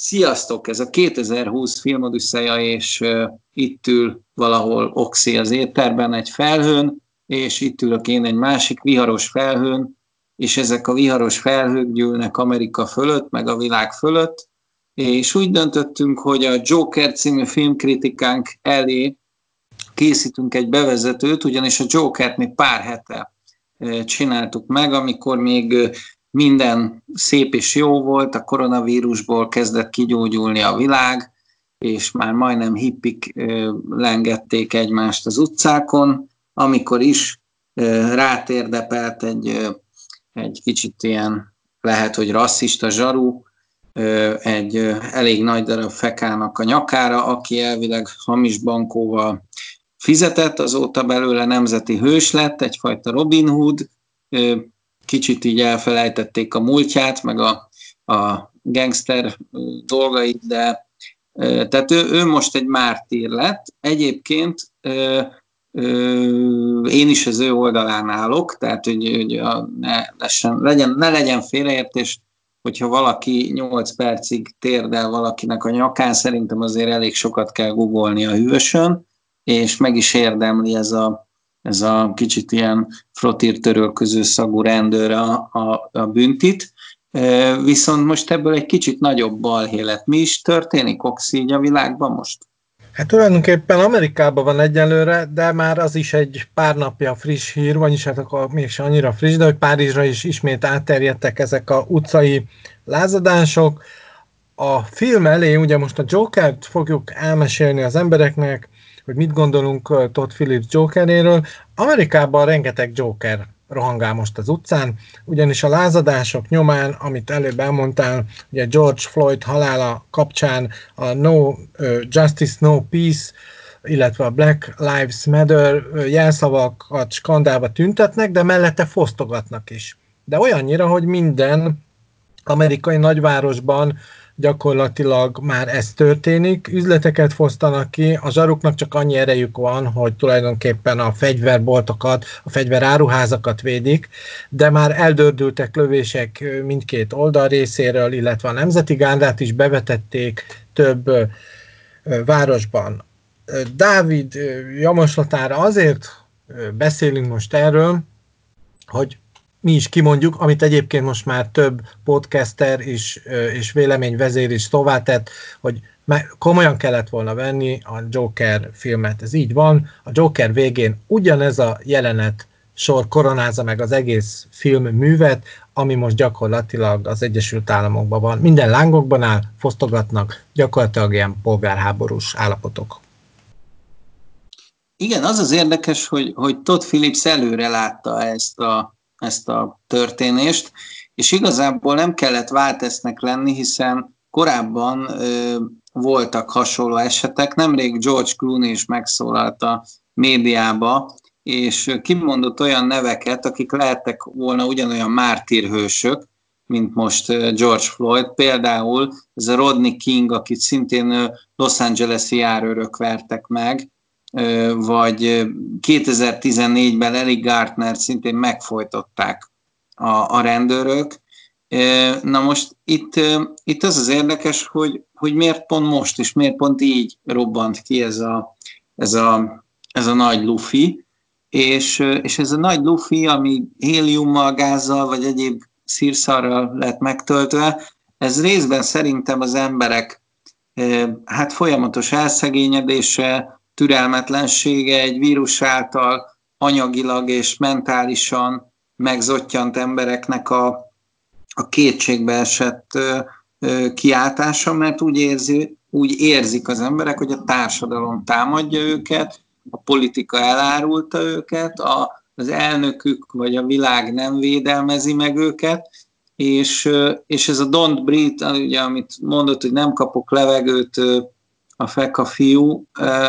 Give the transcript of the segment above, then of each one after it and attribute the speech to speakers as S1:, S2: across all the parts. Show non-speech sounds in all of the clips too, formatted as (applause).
S1: Sziasztok! Ez a 2020 filmodüsszeja, és uh, itt ül valahol Oxi az étterben egy felhőn, és itt ülök én egy másik viharos felhőn, és ezek a viharos felhők gyűlnek Amerika fölött, meg a világ fölött, és úgy döntöttünk, hogy a Joker című filmkritikánk elé készítünk egy bevezetőt, ugyanis a Jokert még pár hete csináltuk meg, amikor még minden szép és jó volt, a koronavírusból kezdett kigyógyulni a világ, és már majdnem hippik lengették egymást az utcákon, amikor is rátérdepelt egy, egy kicsit ilyen, lehet, hogy rasszista zsaru, egy elég nagy darab fekának a nyakára, aki elvileg hamis bankóval fizetett, azóta belőle nemzeti hős lett, egyfajta Robin Hood, kicsit így elfelejtették a múltját, meg a, a gangster dolgait, de tehát ő, ő most egy mártír lett. Egyébként én is az ő oldalán állok, tehát hogy, hogy a, ne, lesen, legyen, ne legyen félreértés, hogyha valaki 8 percig térdel valakinek a nyakán, szerintem azért elég sokat kell googolni a hűvösön, és meg is érdemli ez a, ez a kicsit ilyen frotírtörölköző szagú rendőr a, a, a büntit. Viszont most ebből egy kicsit nagyobb balhé lett. Mi is történik, Oxi, így a világban most?
S2: Hát tulajdonképpen Amerikában van egyelőre, de már az is egy pár napja friss hír, vagyis hát akkor mégsem annyira friss, de hogy Párizsra is ismét átterjedtek ezek a utcai lázadások. A film elé ugye most a Jokert fogjuk elmesélni az embereknek, hogy mit gondolunk Todd Phillips Jokeréről. Amerikában rengeteg Joker rohangál most az utcán, ugyanis a lázadások nyomán, amit előbb elmondtál, ugye George Floyd halála kapcsán a No Justice, No Peace, illetve a Black Lives Matter jelszavakat skandálba tüntetnek, de mellette fosztogatnak is. De olyannyira, hogy minden amerikai nagyvárosban gyakorlatilag már ez történik, üzleteket fosztanak ki, a zsaruknak csak annyi erejük van, hogy tulajdonképpen a fegyverboltokat, a fegyveráruházakat védik, de már eldördültek lövések mindkét oldal részéről, illetve a Nemzeti Gárdát is bevetették több városban. Dávid javaslatára azért beszélünk most erről, hogy mi is kimondjuk, amit egyébként most már több podcaster és, és véleményvezér is szóvá tett, hogy komolyan kellett volna venni a Joker filmet. Ez így van. A Joker végén ugyanez a jelenet sor koronázza meg az egész film művet, ami most gyakorlatilag az Egyesült Államokban van. Minden lángokban áll, fosztogatnak, gyakorlatilag ilyen polgárháborús állapotok.
S1: Igen, az az érdekes, hogy, hogy Todd Phillips előre látta ezt a ezt a történést, és igazából nem kellett váltesznek lenni, hiszen korábban ö, voltak hasonló esetek, nemrég George Clooney is megszólalt a médiába, és kimondott olyan neveket, akik lehettek volna ugyanolyan mártírhősök, mint most George Floyd. Például ez a Rodney King, akit szintén Los Angeles-i járőrök vertek meg, vagy 2014-ben Eli Gartner szintén megfojtották a, a rendőrök. Na most itt, itt az az érdekes, hogy, hogy miért pont most, és miért pont így robbant ki ez a, ez a, ez a nagy lufi, és, és ez a nagy lufi, ami héliummal, gázzal, vagy egyéb szírszarral lett megtöltve, ez részben szerintem az emberek hát folyamatos elszegényedése, türelmetlensége egy vírus által anyagilag és mentálisan megzottyant embereknek a, a kétségbe esett ö, ö, kiáltása, mert úgy, érzi, úgy érzik az emberek, hogy a társadalom támadja őket, a politika elárulta őket, a, az elnökük vagy a világ nem védelmezi meg őket, és, és ez a don't breathe, ugye, amit mondott, hogy nem kapok levegőt a feka fiú,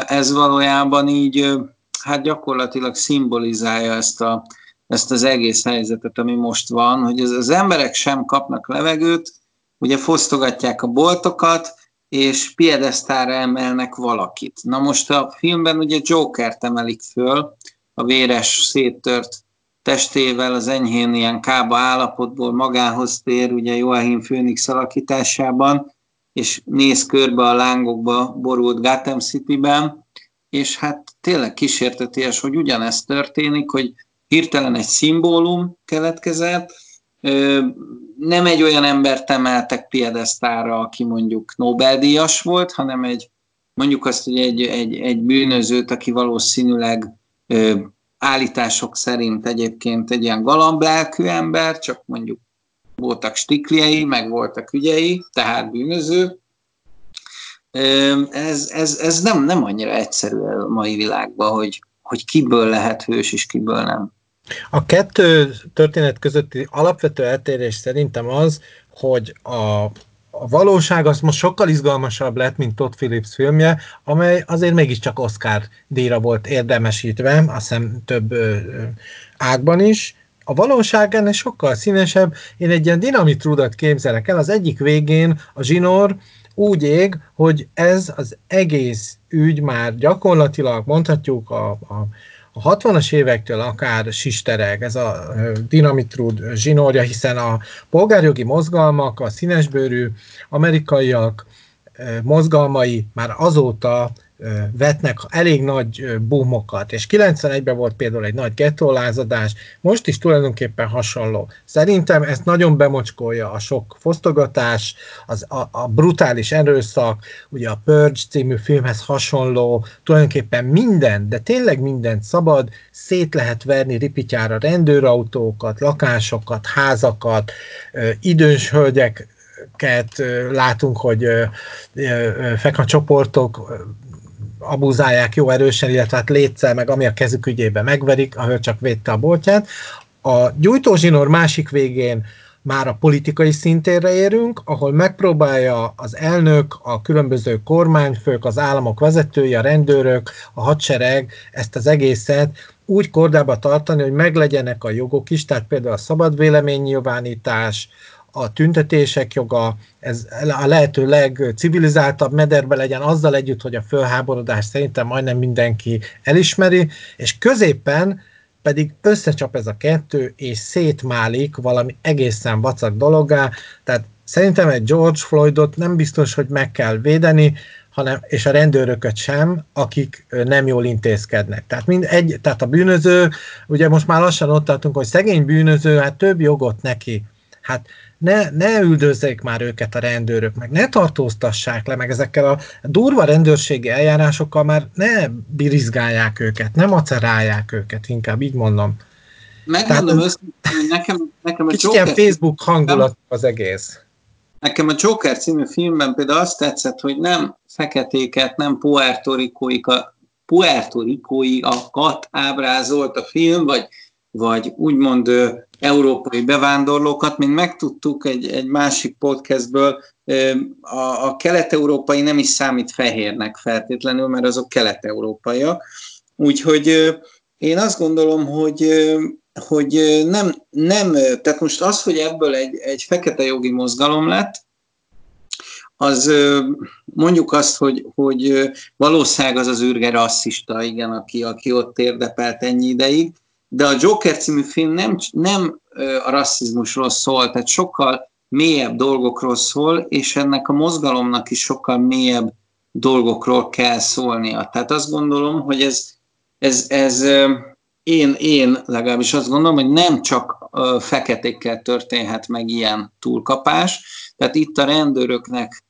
S1: ez valójában így hát gyakorlatilag szimbolizálja ezt, a, ezt az egész helyzetet, ami most van, hogy az, az emberek sem kapnak levegőt, ugye fosztogatják a boltokat, és piedesztára emelnek valakit. Na most a filmben ugye Joker-t emelik föl, a véres, széttört testével, az enyhén ilyen kába állapotból magához tér, ugye Joachim Phoenix alakításában, és néz körbe a lángokba borult Gotham City-ben, és hát tényleg kísérteties, hogy ugyanezt történik, hogy hirtelen egy szimbólum keletkezett, nem egy olyan embert emeltek piedesztára, aki mondjuk Nobel-díjas volt, hanem egy, mondjuk azt, hogy egy, egy, egy bűnözőt, aki valószínűleg állítások szerint egyébként egy ilyen galamblelkű ember, csak mondjuk voltak stikliei, meg voltak ügyei, tehát bűnöző. Ez, ez, ez nem, nem annyira egyszerű a mai világban, hogy, hogy kiből lehet hős és kiből nem.
S2: A kettő történet közötti alapvető eltérés szerintem az, hogy a, a valóság az most sokkal izgalmasabb lett, mint Todd Phillips filmje, amely azért mégiscsak Oscar díjra volt érdemesítve, azt hiszem több ö, ágban is. A valóság ennek sokkal színesebb. Én egy ilyen dinamitrudat képzelek el, az egyik végén a zsinór úgy ég, hogy ez az egész ügy már gyakorlatilag mondhatjuk a, a a 60-as évektől akár sistereg ez a dinamitrud zsinórja, hiszen a polgárjogi mozgalmak, a színesbőrű amerikaiak mozgalmai már azóta vetnek elég nagy boomokat, és 91-ben volt például egy nagy gettólázadás, most is tulajdonképpen hasonló. Szerintem ezt nagyon bemocskolja a sok fosztogatás, az, a, a brutális erőszak, ugye a Purge című filmhez hasonló, tulajdonképpen minden, de tényleg mindent szabad, szét lehet verni ripityára rendőrautókat, lakásokat, házakat, idős hölgyek látunk, hogy fekna csoportok abuzálják jó erősen, illetve hát létszel meg, ami a kezük ügyében megverik, a hölgy csak védte a boltját. A gyújtózsinór másik végén már a politikai szintérre érünk, ahol megpróbálja az elnök, a különböző kormányfők, az államok vezetői, a rendőrök, a hadsereg ezt az egészet úgy kordába tartani, hogy meglegyenek a jogok is, tehát például a szabad véleménynyilvánítás, a tüntetések joga, ez a lehető legcivilizáltabb mederbe legyen, azzal együtt, hogy a fölháborodás szerintem majdnem mindenki elismeri, és középen pedig összecsap ez a kettő, és szétmálik valami egészen vacak dologgá, tehát szerintem egy George Floydot nem biztos, hogy meg kell védeni, hanem, és a rendőröket sem, akik nem jól intézkednek. Tehát, mind egy, tehát a bűnöző, ugye most már lassan ott tartunk, hogy szegény bűnöző, hát több jogot neki. Hát ne, ne üldözzék már őket a rendőrök, meg ne tartóztassák le, meg ezekkel a durva rendőrségi eljárásokkal már ne birizgálják őket, ne macerálják őket, inkább így mondom.
S1: Megmondom őszintén, nekem, nekem a
S2: Joker... Facebook hangulat az egész.
S1: Nekem a Joker című filmben például azt tetszett, hogy nem feketéket, nem puertorikóiakat ábrázolt a film, vagy, vagy úgymond európai bevándorlókat, mint megtudtuk egy, egy másik podcastből, a, a kelet-európai nem is számít fehérnek feltétlenül, mert azok kelet-európaiak. Úgyhogy én azt gondolom, hogy, hogy nem, nem, tehát most az, hogy ebből egy, egy fekete jogi mozgalom lett, az mondjuk azt, hogy, hogy valószínűleg az az űrge rasszista, igen, aki, aki ott érdepelt ennyi ideig, de a Joker című film nem, nem a rasszizmusról szól, tehát sokkal mélyebb dolgokról szól, és ennek a mozgalomnak is sokkal mélyebb dolgokról kell szólnia. Tehát azt gondolom, hogy ez, ez, ez én, én legalábbis azt gondolom, hogy nem csak feketékkel történhet meg ilyen túlkapás, tehát itt a rendőröknek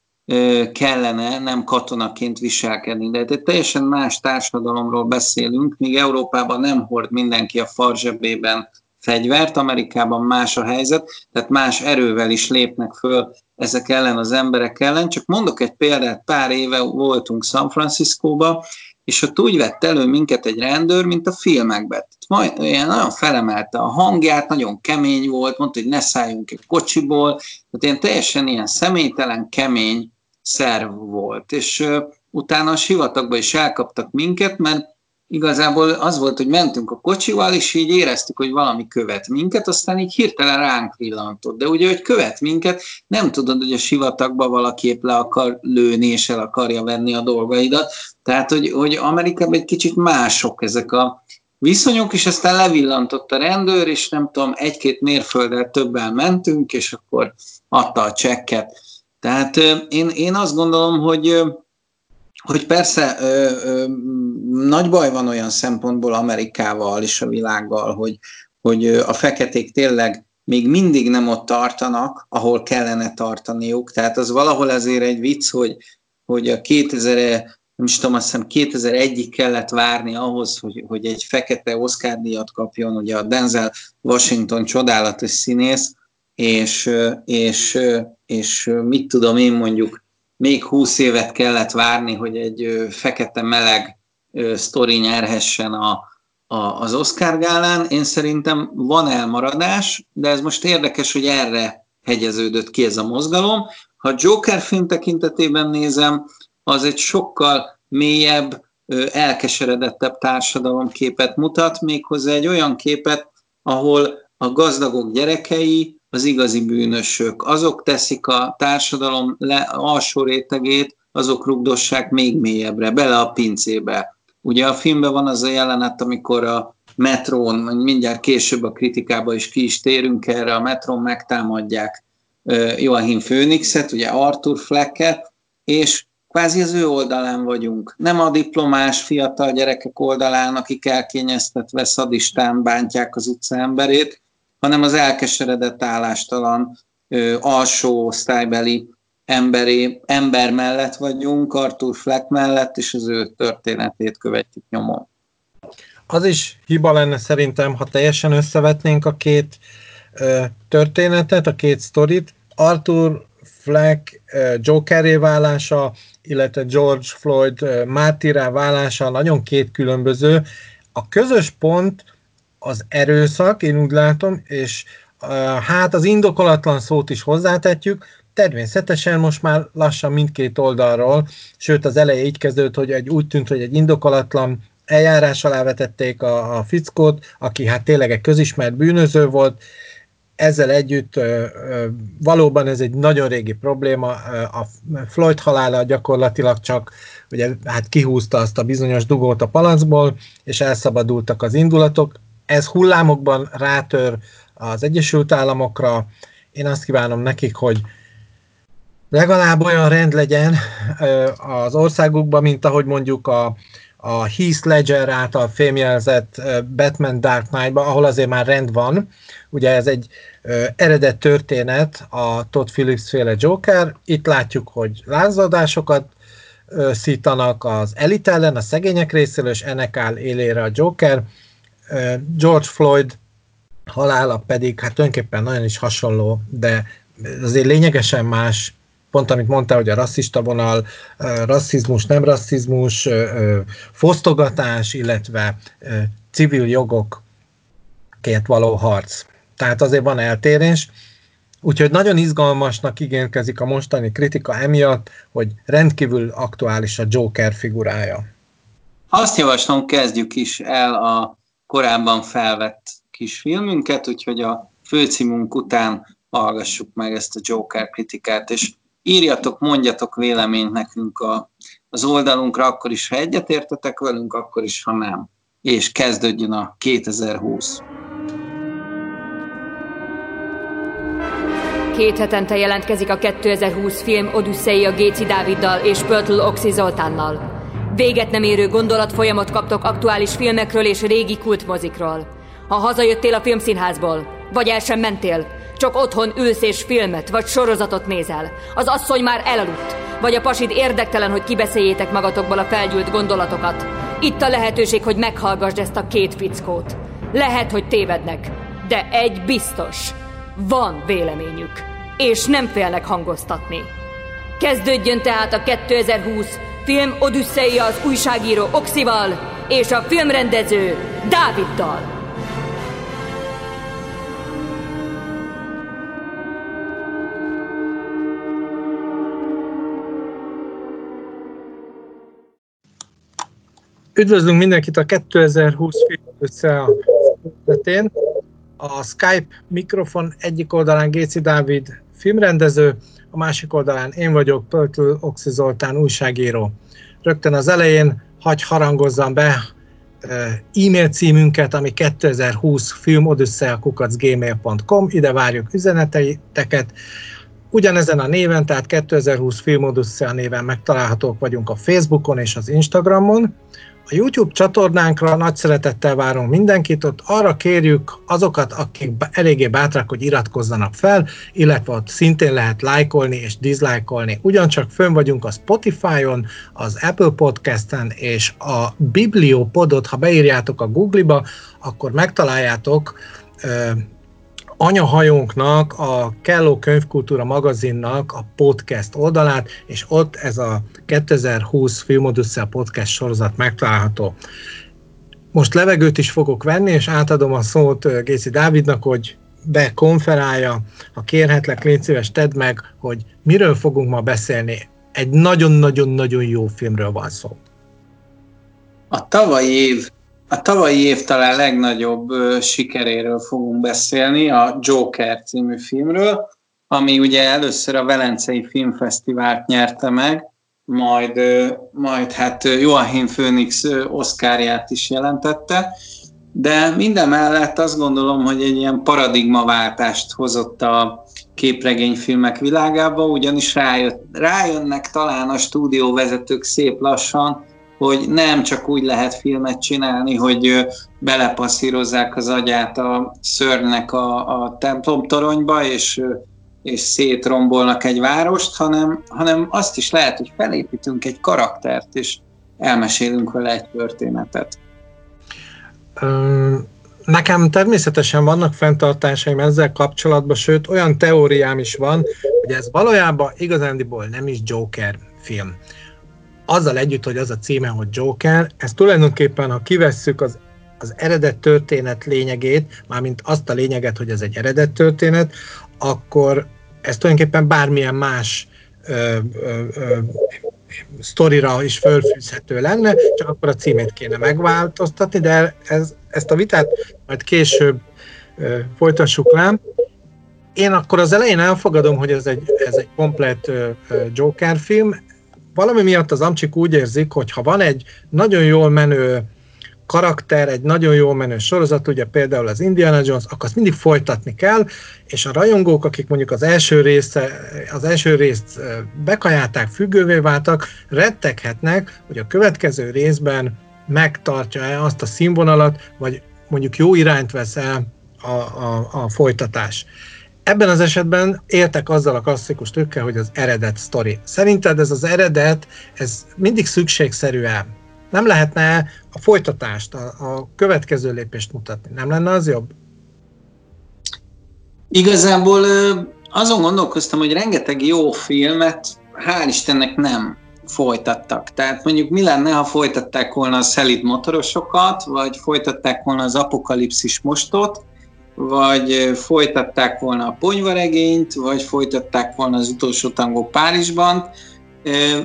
S1: kellene nem katonaként viselkedni. De egy teljesen más társadalomról beszélünk, míg Európában nem hord mindenki a farzsebében fegyvert, Amerikában más a helyzet, tehát más erővel is lépnek föl ezek ellen az emberek ellen. Csak mondok egy példát, pár éve voltunk San Franciscóba, és ott úgy vett elő minket egy rendőr, mint a filmekben. Majd olyan nagyon felemelte a hangját, nagyon kemény volt, mondta, hogy ne szálljunk egy kocsiból, tehát ilyen teljesen ilyen személytelen, kemény szerv volt. És utána a sivatagba is elkaptak minket, mert igazából az volt, hogy mentünk a kocsival, és így éreztük, hogy valami követ minket, aztán így hirtelen ránk villantott. De ugye, hogy követ minket, nem tudod, hogy a sivatagba valaki épp le akar lőni, és el akarja venni a dolgaidat. Tehát, hogy, hogy Amerikában egy kicsit mások ezek a viszonyok, és aztán levillantott a rendőr, és nem tudom, egy-két mérfölddel többen mentünk, és akkor adta a csekket Tehát én, én azt gondolom, hogy hogy persze ö, ö, nagy baj van olyan szempontból Amerikával és a világgal, hogy, hogy a feketék tényleg még mindig nem ott tartanak, ahol kellene tartaniuk. Tehát az valahol azért egy vicc, hogy, hogy a 2000, nem is tudom, azt hiszem 2001-ig kellett várni ahhoz, hogy, hogy egy fekete Oscar díjat kapjon, ugye a Denzel Washington csodálatos színész, és, és, és mit tudom én mondjuk, még húsz évet kellett várni, hogy egy fekete meleg sztori nyerhessen a, a, az Oscar gálán. Én szerintem van elmaradás, de ez most érdekes, hogy erre hegyeződött ki ez a mozgalom. Ha Joker film tekintetében nézem, az egy sokkal mélyebb, elkeseredettebb társadalomképet mutat, méghozzá egy olyan képet, ahol a gazdagok gyerekei, az igazi bűnösök, azok teszik a társadalom le, alsó rétegét, azok rugdossák még mélyebbre, bele a pincébe. Ugye a filmben van az a jelenet, amikor a metrón, mindjárt később a kritikába is ki is térünk erre, a metrón megtámadják Joachim Phoenixet, ugye Arthur Flecket, és kvázi az ő oldalán vagyunk. Nem a diplomás fiatal gyerekek oldalán, akik elkényeztetve szadistán bántják az utca emberét, hanem az elkeseredett állástalan ö, alsó osztálybeli emberi, ember mellett vagyunk, Arthur Fleck mellett, és az ő történetét követjük nyomon.
S2: Az is hiba lenne szerintem, ha teljesen összevetnénk a két ö, történetet, a két sztorit. Arthur Fleck Jokeré válása, illetve George Floyd mártirá válása nagyon két különböző. A közös pont az erőszak, én úgy látom, és hát az indokolatlan szót is hozzátetjük, természetesen most már lassan mindkét oldalról, sőt az eleje így kezdődött, hogy egy, úgy tűnt, hogy egy indokolatlan eljárás alá vetették a, a fickót, aki hát tényleg egy közismert bűnöző volt, ezzel együtt ö, ö, valóban ez egy nagyon régi probléma, a Floyd halála gyakorlatilag csak ugye, hát kihúzta azt a bizonyos dugót a palancból, és elszabadultak az indulatok, ez hullámokban rátör az Egyesült Államokra. Én azt kívánom nekik, hogy legalább olyan rend legyen az országukban, mint ahogy mondjuk a, a Heath Ledger által fémjelzett Batman Dark Knight-ba, ahol azért már rend van. Ugye ez egy eredet történet, a Todd Phillips féle Joker. Itt látjuk, hogy lázadásokat szítanak az elit ellen, a szegények részéről, és ennek áll élére a Joker. George Floyd halála pedig hát tulajdonképpen nagyon is hasonló, de azért lényegesen más, pont amit mondta, hogy a rasszista vonal, rasszizmus, nem rasszizmus, fosztogatás, illetve civil jogok két való harc. Tehát azért van eltérés, úgyhogy nagyon izgalmasnak igénykezik a mostani kritika emiatt, hogy rendkívül aktuális a Joker figurája.
S1: Azt javaslom, kezdjük is el a korábban felvett kis filmünket, úgyhogy a főcímünk után hallgassuk meg ezt a Joker kritikát, és írjatok, mondjatok véleményt nekünk a, az oldalunkra, akkor is, ha egyetértetek velünk, akkor is, ha nem. És kezdődjön a 2020.
S3: Két hetente jelentkezik a 2020 film Odyssey a Géci Dáviddal és Pörtl Oxi Zoltánnal. Véget nem érő gondolatfolyamot kaptok aktuális filmekről és régi kultmozikról. Ha hazajöttél a filmszínházból, vagy el sem mentél, csak otthon ülsz és filmet vagy sorozatot nézel. Az asszony már elaludt, vagy a pasid érdektelen, hogy kibeszéljétek magatokból a felgyűlt gondolatokat. Itt a lehetőség, hogy meghallgassd ezt a két fickót. Lehet, hogy tévednek, de egy biztos. Van véleményük, és nem félnek hangoztatni. Kezdődjön tehát a 2020 film Odüsszeia az újságíró Oxival és a filmrendező Dáviddal.
S2: Üdvözlünk mindenkit a 2020 film A Skype mikrofon egyik oldalán Géci Dávid filmrendező, a másik oldalán én vagyok, Pöltő Oxi Zoltán újságíró. Rögtön az elején hagy harangozzam be e-mail címünket, ami 2020 filmodüsszeakukacgmail.com, ide várjuk üzeneteiteket. Ugyanezen a néven, tehát 2020 Filmodusszea néven megtalálhatók vagyunk a Facebookon és az Instagramon. A YouTube csatornánkra nagy szeretettel várunk mindenkit, ott arra kérjük azokat, akik eléggé bátrak, hogy iratkozzanak fel, illetve ott szintén lehet lájkolni és diszlájkolni. Ugyancsak fönn vagyunk a Spotify-on, az Apple Podcast-en és a Bibliopodot, ha beírjátok a Google-ba, akkor megtaláljátok anyahajónknak, a Kelló Könyvkultúra magazinnak a podcast oldalát, és ott ez a 2020 Filmodüsszel podcast sorozat megtalálható. Most levegőt is fogok venni, és átadom a szót Géci Dávidnak, hogy bekonferálja, ha kérhetlek, légy szíves, tedd meg, hogy miről fogunk ma beszélni. Egy nagyon-nagyon-nagyon jó filmről van szó.
S1: A tavalyi év a tavalyi év talán legnagyobb sikeréről fogunk beszélni, a Joker című filmről, ami ugye először a Velencei Filmfesztivált nyerte meg, majd, majd hát Joachim Phoenix oszkárját is jelentette, de minden mellett azt gondolom, hogy egy ilyen paradigmaváltást hozott a képregényfilmek világába, ugyanis rájött, rájönnek talán a stúdióvezetők szép lassan, hogy nem csak úgy lehet filmet csinálni, hogy belepasszírozzák az agyát a szörnynek a, a templomtoronyba, és, és szétrombolnak egy várost, hanem, hanem azt is lehet, hogy felépítünk egy karaktert, és elmesélünk vele egy történetet.
S2: Nekem természetesen vannak fenntartásaim ezzel kapcsolatban, sőt olyan teóriám is van, hogy ez valójában igazándiból nem is Joker film azzal együtt, hogy az a címe, hogy Joker, ez tulajdonképpen, ha kivesszük az, az eredet történet lényegét, mármint azt a lényeget, hogy ez egy eredet történet, akkor ez tulajdonképpen bármilyen más ö, ö, ö, sztorira is fölfűzhető lenne, csak akkor a címét kéne megváltoztatni, de ez, ezt a vitát majd később ö, folytassuk le. Én akkor az elején elfogadom, hogy ez egy, ez egy komplet Joker film, valami miatt az amcsik úgy érzik, hogy ha van egy nagyon jól menő karakter, egy nagyon jól menő sorozat, ugye például az Indiana Jones, akkor azt mindig folytatni kell, és a rajongók, akik mondjuk az első, része, az első részt bekajálták, függővé váltak, retteghetnek, hogy a következő részben megtartja-e azt a színvonalat, vagy mondjuk jó irányt vesz el a, a, a folytatás. Ebben az esetben értek azzal a klasszikus trükkel, hogy az eredet sztori. Szerinted ez az eredet, ez mindig szükségszerű-e? Nem lehetne a folytatást, a, a következő lépést mutatni? Nem lenne az jobb?
S1: Igazából azon gondolkoztam, hogy rengeteg jó filmet hál' Istennek nem folytattak. Tehát mondjuk mi lenne, ha folytatták volna a szelid motorosokat, vagy folytatták volna az apokalipszis mostot, vagy folytatták volna a ponyvaregényt, vagy folytatták volna az utolsó tangó Párizsban,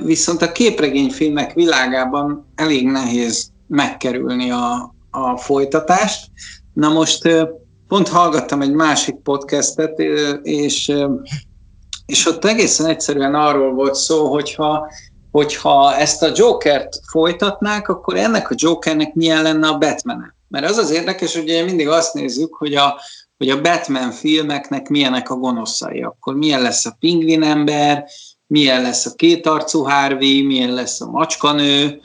S1: viszont a képregényfilmek világában elég nehéz megkerülni a, a folytatást. Na most pont hallgattam egy másik podcastet, és, és ott egészen egyszerűen arról volt szó, hogyha, hogyha ezt a Jokert folytatnák, akkor ennek a Jokernek milyen lenne a batman -e. Mert az az érdekes, hogy ugye mindig azt nézzük, hogy a, hogy a Batman filmeknek milyenek a gonoszai. Akkor milyen lesz a pingvin ember, milyen lesz a kétarcú Harvey, milyen lesz a macskanő.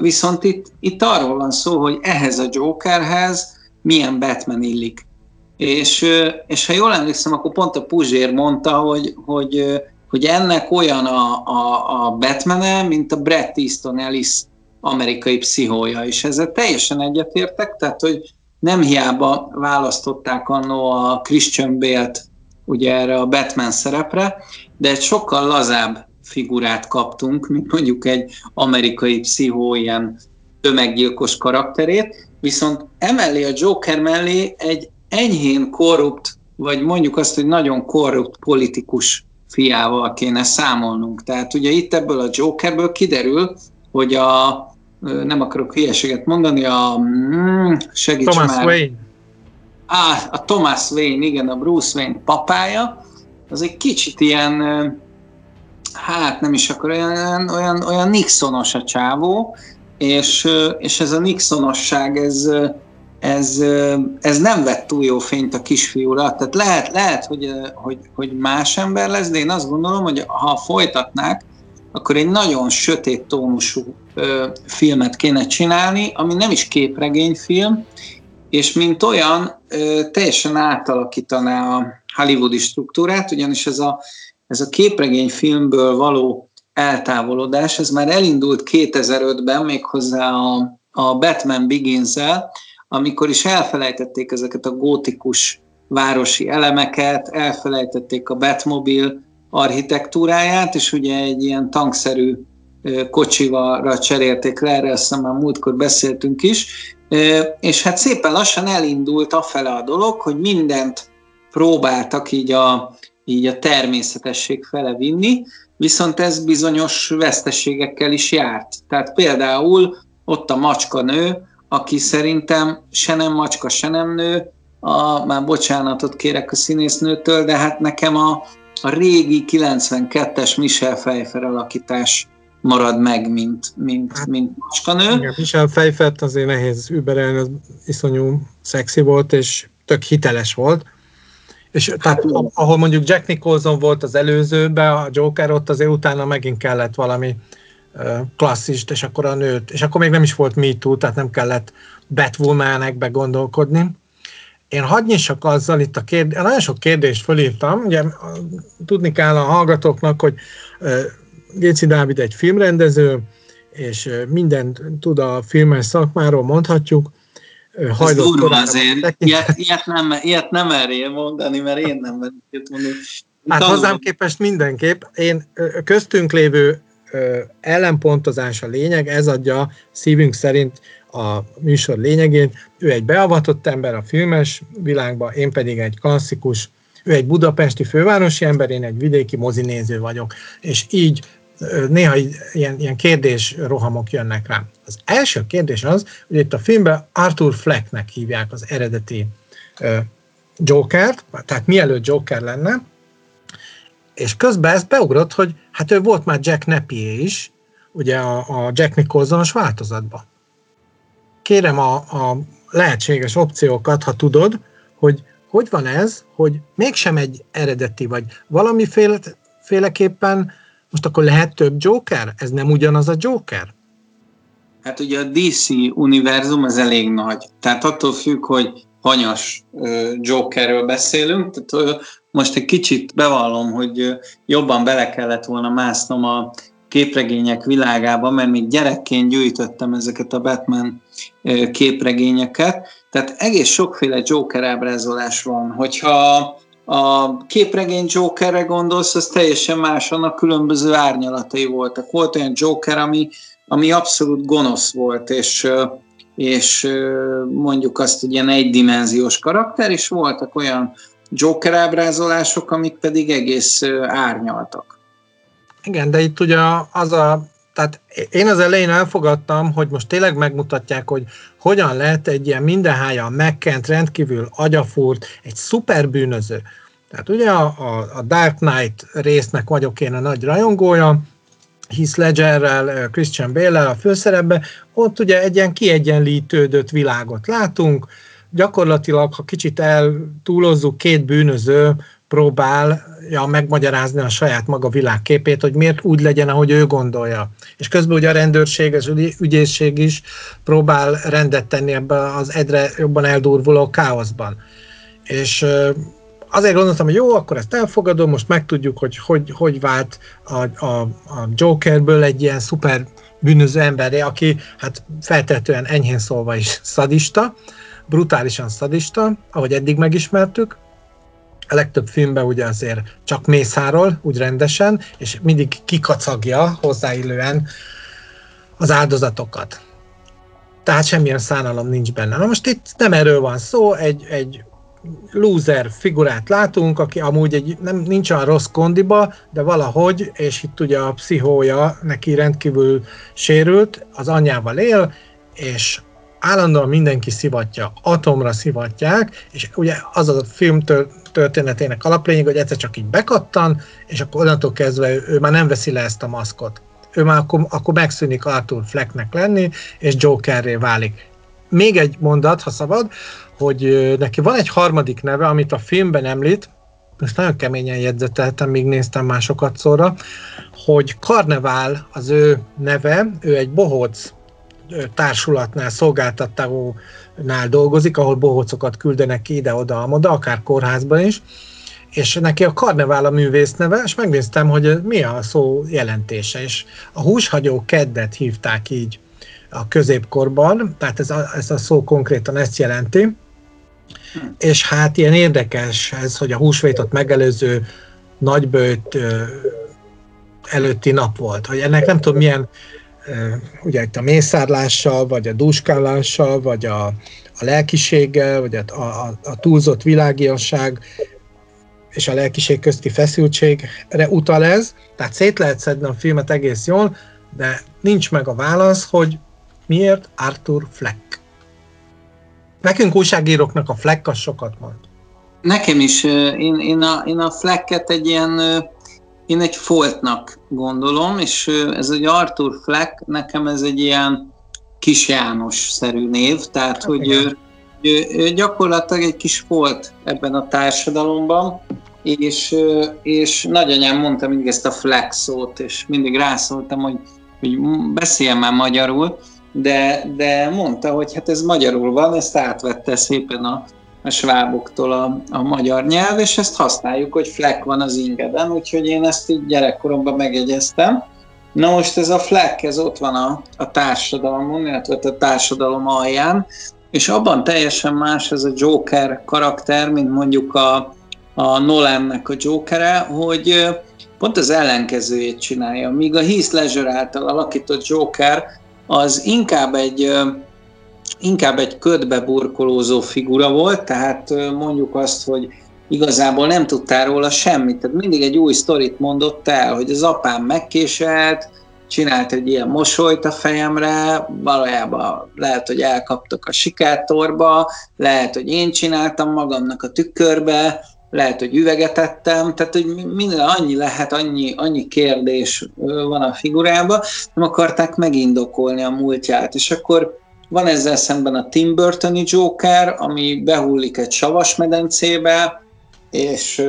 S1: Viszont itt, itt arról van szó, hogy ehhez a Jokerhez milyen Batman illik. És, és ha jól emlékszem, akkor pont a Puzsér mondta, hogy, hogy, hogy ennek olyan a, a, a batman mint a Brad Easton Ellis amerikai pszichója, és ezzel teljesen egyetértek, tehát hogy nem hiába választották annó a Christian Bale-t ugye erre a Batman szerepre, de egy sokkal lazább figurát kaptunk, mint mondjuk egy amerikai pszichó ilyen tömeggyilkos karakterét, viszont emellé a Joker mellé egy enyhén korrupt, vagy mondjuk azt, hogy nagyon korrupt politikus fiával kéne számolnunk. Tehát ugye itt ebből a Jokerből kiderül, hogy a nem akarok hülyeséget mondani, a mm, segíts
S2: Thomas már. Wayne.
S1: Á, a Thomas Wayne, igen, a Bruce Wayne papája, az egy kicsit ilyen, hát nem is akkor olyan, olyan, olyan Nixonos a csávó, és, és ez a Nixonosság, ez, ez, ez nem vett túl jó fényt a kisfiúra. Tehát lehet, lehet hogy, hogy, hogy más ember lesz, de én azt gondolom, hogy ha folytatnák, akkor egy nagyon sötét tónusú filmet kéne csinálni, ami nem is képregényfilm, és mint olyan ö, teljesen átalakítaná a hollywoodi struktúrát, ugyanis ez a, ez a képregényfilmből való eltávolodás, ez már elindult 2005-ben méghozzá a, a Batman Begins-el, amikor is elfelejtették ezeket a gótikus városi elemeket, elfelejtették a Batmobile architektúráját, és ugye egy ilyen tankszerű kocsival cserélték le, erre azt már múltkor beszéltünk is, és hát szépen lassan elindult afele a dolog, hogy mindent próbáltak így a, így a természetesség fele vinni, viszont ez bizonyos veszteségekkel is járt. Tehát például ott a macska nő, aki szerintem se nem macska, se nem nő, a, már bocsánatot kérek a színésznőtől, de hát nekem a, a régi 92-es Michel Pfeiffer alakítás marad meg, mint, mint, hát, mint macskanő. Igen,
S2: Michel Pfeiffert azért nehéz überelni, az iszonyú szexi volt, és tök hiteles volt. És hát, tehát, ahol mondjuk Jack Nicholson volt az előzőben, a Joker, ott azért utána megint kellett valami klasszist, és akkor a nőt, és akkor még nem is volt Me Too, tehát nem kellett Batwoman-ekbe gondolkodni. Én hadd nyissak azzal, itt a kérdés, nagyon sok kérdést fölírtam, ugye tudni kell a hallgatóknak, hogy Géci Dávid egy filmrendező, és mindent tud a filmes szakmáról, mondhatjuk.
S1: Ez durva azért, ilyet, ilyet, nem, ilyet nem merjél mondani, mert én nem merjél mondani.
S2: Hát hozzám képest mindenképp. Én köztünk lévő ellenpontozás a lényeg, ez adja szívünk szerint a műsor lényegét. Ő egy beavatott ember a filmes világba, én pedig egy klasszikus, ő egy budapesti fővárosi ember, én egy vidéki mozinéző vagyok, és így néha ilyen, ilyen kérdés rohamok jönnek rám. Az első kérdés az, hogy itt a filmben Arthur Flecknek hívják az eredeti Jokert, tehát mielőtt Joker lenne, és közben ez beugrott, hogy hát ő volt már Jack Napier is, ugye a, a Jack Nicholsonos változatban. Kérem a, a lehetséges opciókat, ha tudod, hogy hogy van ez, hogy mégsem egy eredeti, vagy valamiféleképpen most akkor lehet több Joker? Ez nem ugyanaz a Joker?
S1: Hát ugye a DC univerzum az elég nagy. Tehát attól függ, hogy hanyas Jokerről beszélünk. Tehát most egy kicsit bevallom, hogy jobban bele kellett volna másznom a képregények világába, mert még gyerekként gyűjtöttem ezeket a Batman képregényeket, tehát egész sokféle Joker ábrázolás van. Hogyha a képregény Jokerre gondolsz, az teljesen más, annak különböző árnyalatai voltak. Volt olyan Joker, ami, ami abszolút gonosz volt, és, és mondjuk azt egy ilyen egydimenziós karakter, és voltak olyan Joker ábrázolások, amik pedig egész árnyaltak.
S2: Igen, de itt ugye az a tehát én az elején elfogadtam, hogy most tényleg megmutatják, hogy hogyan lehet egy ilyen mindenhája megkent, rendkívül agyafúrt, egy szuper bűnöző. Tehát ugye a, a, a Dark Knight résznek vagyok én a nagy rajongója, Heath Ledgerrel, Christian Bale-rel a főszerepben, ott ugye egy ilyen kiegyenlítődött világot látunk, gyakorlatilag, ha kicsit eltúlozzuk, két bűnöző próbálja megmagyarázni a saját maga világképét, hogy miért úgy legyen, ahogy ő gondolja. És közben ugye a rendőrség, az ügyészség is próbál rendet tenni ebbe az egyre jobban eldurvuló káoszban. És azért gondoltam, hogy jó, akkor ezt elfogadom, most megtudjuk, hogy hogy, hogy vált a, a, a Jokerből egy ilyen szuper bűnöző emberre, aki hát feltetően enyhén szólva is (laughs) szadista, brutálisan szadista, ahogy eddig megismertük. A legtöbb filmben ugye azért csak mészárol, úgy rendesen, és mindig kikacagja hozzáillően az áldozatokat. Tehát semmilyen szánalom nincs benne. Na most itt nem erről van szó, egy, egy loser figurát látunk, aki amúgy egy, nem, nincs olyan rossz kondiba, de valahogy, és itt ugye a pszichója neki rendkívül sérült, az anyjával él, és állandóan mindenki szivatja, atomra szivatják, és ugye az a film történetének alaplényeg, hogy egyszer csak így bekattan, és akkor onnantól kezdve ő, ő már nem veszi le ezt a maszkot. Ő már akkor, akkor megszűnik Arthur Flecknek lenni, és Jokerré válik. még egy mondat, ha szabad, hogy neki van egy harmadik neve, amit a filmben említ, most nagyon keményen jegyzeteltem, még néztem másokat szóra, hogy Karnevál az ő neve, ő egy bohóc társulatnál, szolgáltatónál dolgozik, ahol bohócokat küldenek ki ide-oda, amoda, akár kórházban is, és neki a Karnevál a művész neve, és megnéztem, hogy mi a szó jelentése, és a húshagyó keddet hívták így a középkorban, tehát ez a, ez a szó konkrétan ezt jelenti, és hát ilyen érdekes ez, hogy a húsvétot megelőző nagybőt előtti nap volt, hogy ennek nem tudom milyen, ugye itt a mészárlással, vagy a dúskálással, vagy a, a lelkiséggel, vagy a, a, a túlzott világiasság és a lelkiség közti feszültségre utal ez, tehát szét lehet szedni a filmet egész jól, de nincs meg a válasz, hogy miért Arthur Fleck. Nekünk újságíróknak a Fleck az sokat mond.
S1: Nekem is, én, én, a, én a Flecket egy ilyen, én egy foltnak gondolom, és ez egy Arthur Fleck, nekem ez egy ilyen kis János-szerű név, tehát hát hogy ő, ő, ő gyakorlatilag egy kis folt ebben a társadalomban, és, és nagyanyám mondta mindig ezt a flex szót, és mindig rászóltam, hogy, hogy beszéljen már magyarul, de, de mondta, hogy hát ez magyarul van, ezt átvette szépen a, a sváboktól a, a magyar nyelv, és ezt használjuk, hogy fleck van az ingeden, úgyhogy én ezt így gyerekkoromban megjegyeztem. Na most ez a fleck, ez ott van a, a társadalomon, illetve a társadalom alján, és abban teljesen más ez a Joker karakter, mint mondjuk a, a Nolannek a Jokere, hogy pont az ellenkezőjét csinálja. Míg a Heath Ledger által alakított Joker az inkább egy inkább egy ködbe burkolózó figura volt, tehát mondjuk azt, hogy igazából nem tudtál róla semmit, tehát mindig egy új sztorit mondott el, hogy az apám megkéselt, csinált egy ilyen mosolyt a fejemre, valójában lehet, hogy elkaptak a sikátorba, lehet, hogy én csináltam magamnak a tükörbe, lehet, hogy üveget ettem, tehát hogy minden annyi lehet, annyi, annyi kérdés van a figurában, nem akarták megindokolni a múltját, és akkor van ezzel szemben a Tim Burtoni Joker, ami behullik egy savas medencébe, és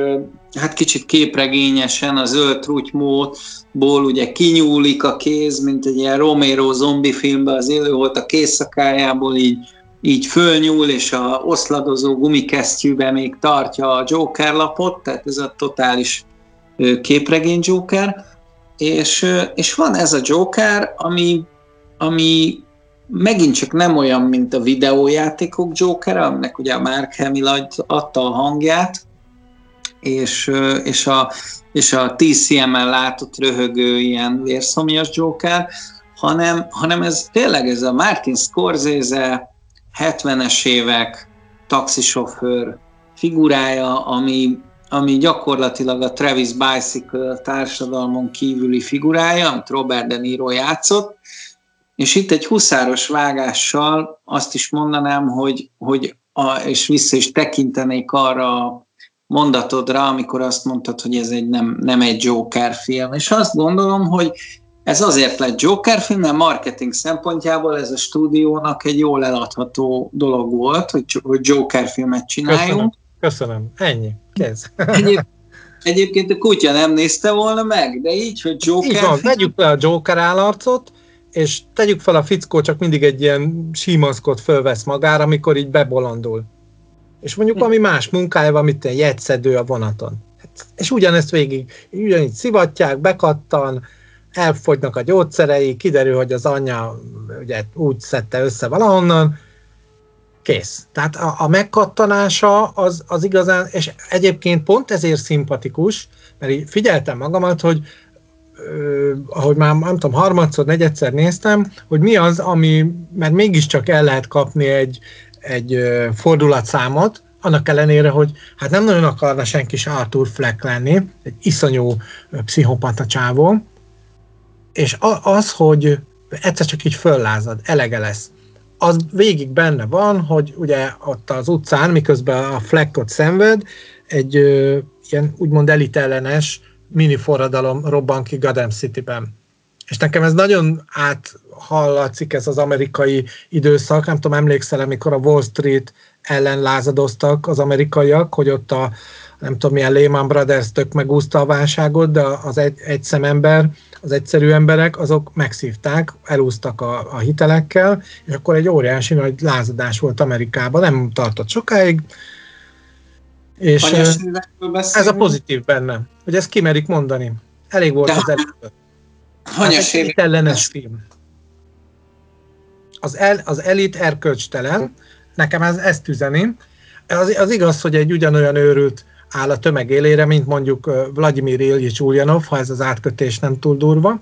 S1: hát kicsit képregényesen a zöld trutymóból ugye kinyúlik a kéz, mint egy ilyen Romero zombi filmben az élő volt a készszakájából, így így fölnyúl, és a oszladozó gumikesztyűbe még tartja a Joker lapot, tehát ez a totális képregény Joker, és, és van ez a Joker, ami, ami megint csak nem olyan, mint a videójátékok Joker, aminek ugye a Mark Hamill adta a hangját, és, és a, és a TCM-en látott röhögő ilyen vérszomjas Joker, hanem, hanem ez tényleg ez a Martin Scorsese 70-es évek taxisofőr figurája, ami, ami gyakorlatilag a Travis Bicycle társadalmon kívüli figurája, amit Robert De Niro játszott, és itt egy huszáros vágással azt is mondanám, hogy, hogy a, és vissza is tekintenék arra a mondatodra, amikor azt mondtad, hogy ez egy nem, nem egy Joker film. És azt gondolom, hogy ez azért lett Joker film, mert marketing szempontjából ez a stúdiónak egy jól eladható dolog volt, hogy, hogy Joker filmet csináljunk.
S2: Köszönöm. Köszönöm. Ennyi. Kész.
S1: Egyéb, egyébként a kutya nem nézte volna meg, de így, hogy Joker... Így van,
S2: vegyük fel a Joker állarcot, és tegyük fel a fickó csak mindig egy ilyen símaszkot fölvesz magára, amikor így bebolondul. És mondjuk valami más munkája van, mint egy jegyszedő a vonaton. És ugyanezt végig, ugyanígy szivatják, bekattan, elfogynak a gyógyszerei, kiderül, hogy az anyja ugye úgy szedte össze valahonnan, kész. Tehát a, a megkattanása az, az igazán, és egyébként pont ezért szimpatikus, mert így figyeltem magamat, hogy ö, ahogy már nem tudom, harmadszor, negyedszer néztem, hogy mi az, ami, mert mégiscsak el lehet kapni egy, egy ö, fordulatszámot, annak ellenére, hogy hát nem nagyon akarna senki se Arthur Fleck lenni, egy iszonyú pszichopata csávó, és az, hogy egyszer csak így föllázad, elege lesz. Az végig benne van, hogy ugye ott az utcán, miközben a Fleckot szenved, egy ö, ilyen úgymond elitellenes mini forradalom robban ki Gotham City-ben. És nekem ez nagyon áthallatszik ez az amerikai időszak, nem tudom, emlékszel, amikor a Wall Street ellen lázadoztak az amerikaiak, hogy ott a nem tudom milyen Lehman Brothers tök megúszta a válságot, de az egy, egy szemember, az egyszerű emberek, azok megszívták, elúztak a, a hitelekkel, és akkor egy óriási nagy lázadás volt Amerikában, nem tartott sokáig, és ez a pozitív benne, hogy ezt kimerik mondani. Elég volt de az előtt.
S1: Hanyas hát
S2: ellenes film. Az, el, az elit erkölcstelen, nekem ez, ezt üzeni. Az, az igaz, hogy egy ugyanolyan őrült áll a tömeg élére, mint mondjuk Vladimir Ilyich Ulyanov, ha ez az átkötés nem túl durva,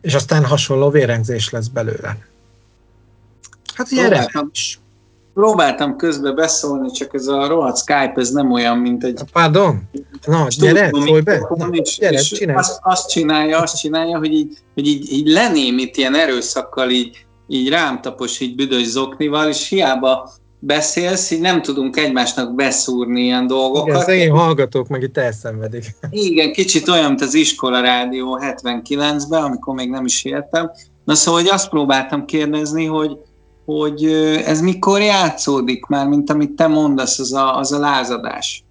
S2: és aztán hasonló vérengzés lesz belőle. Hát ugye is.
S1: Próbáltam közbe beszólni, csak ez a rohadt Skype, ez nem olyan, mint egy...
S2: Pardon? Na, gyere, szólj be. Na,
S1: és, gyere, és csinálj. Azt, azt, csinálja, azt csinálja, hogy így, hogy így, így lenémít ilyen erőszakkal, így, így rám tapos, így büdös zoknival, és hiába beszélsz, így nem tudunk egymásnak beszúrni ilyen dolgokat. Igen,
S2: szegény hallgatók meg itt elszenvedik.
S1: Igen, kicsit olyan, mint az iskola rádió 79-ben, amikor még nem is értem. Na szóval, hogy azt próbáltam kérdezni, hogy, hogy ez mikor játszódik már, mint amit te mondasz, az a, az a lázadás.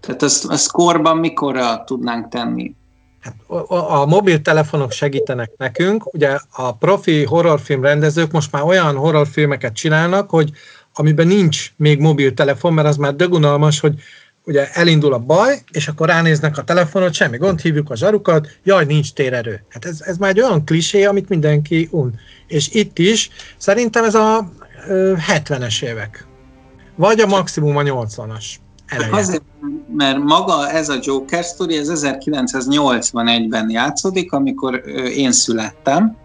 S1: Tehát azt, azt korban mikorra tudnánk tenni?
S2: Hát a, mobiltelefonok segítenek nekünk. Ugye a profi horrorfilm rendezők most már olyan horrorfilmeket csinálnak, hogy amiben nincs még mobiltelefon, mert az már dögunalmas, hogy ugye elindul a baj, és akkor ránéznek a telefonot, semmi gond, hívjuk a zsarukat, jaj, nincs térerő. Hát ez, ez már egy olyan klisé, amit mindenki un. És itt is szerintem ez a ö, 70-es évek. Vagy a maximum a 80-as eleje.
S1: Azért, mert maga ez a Joker story, ez 1981-ben játszódik, amikor én születtem,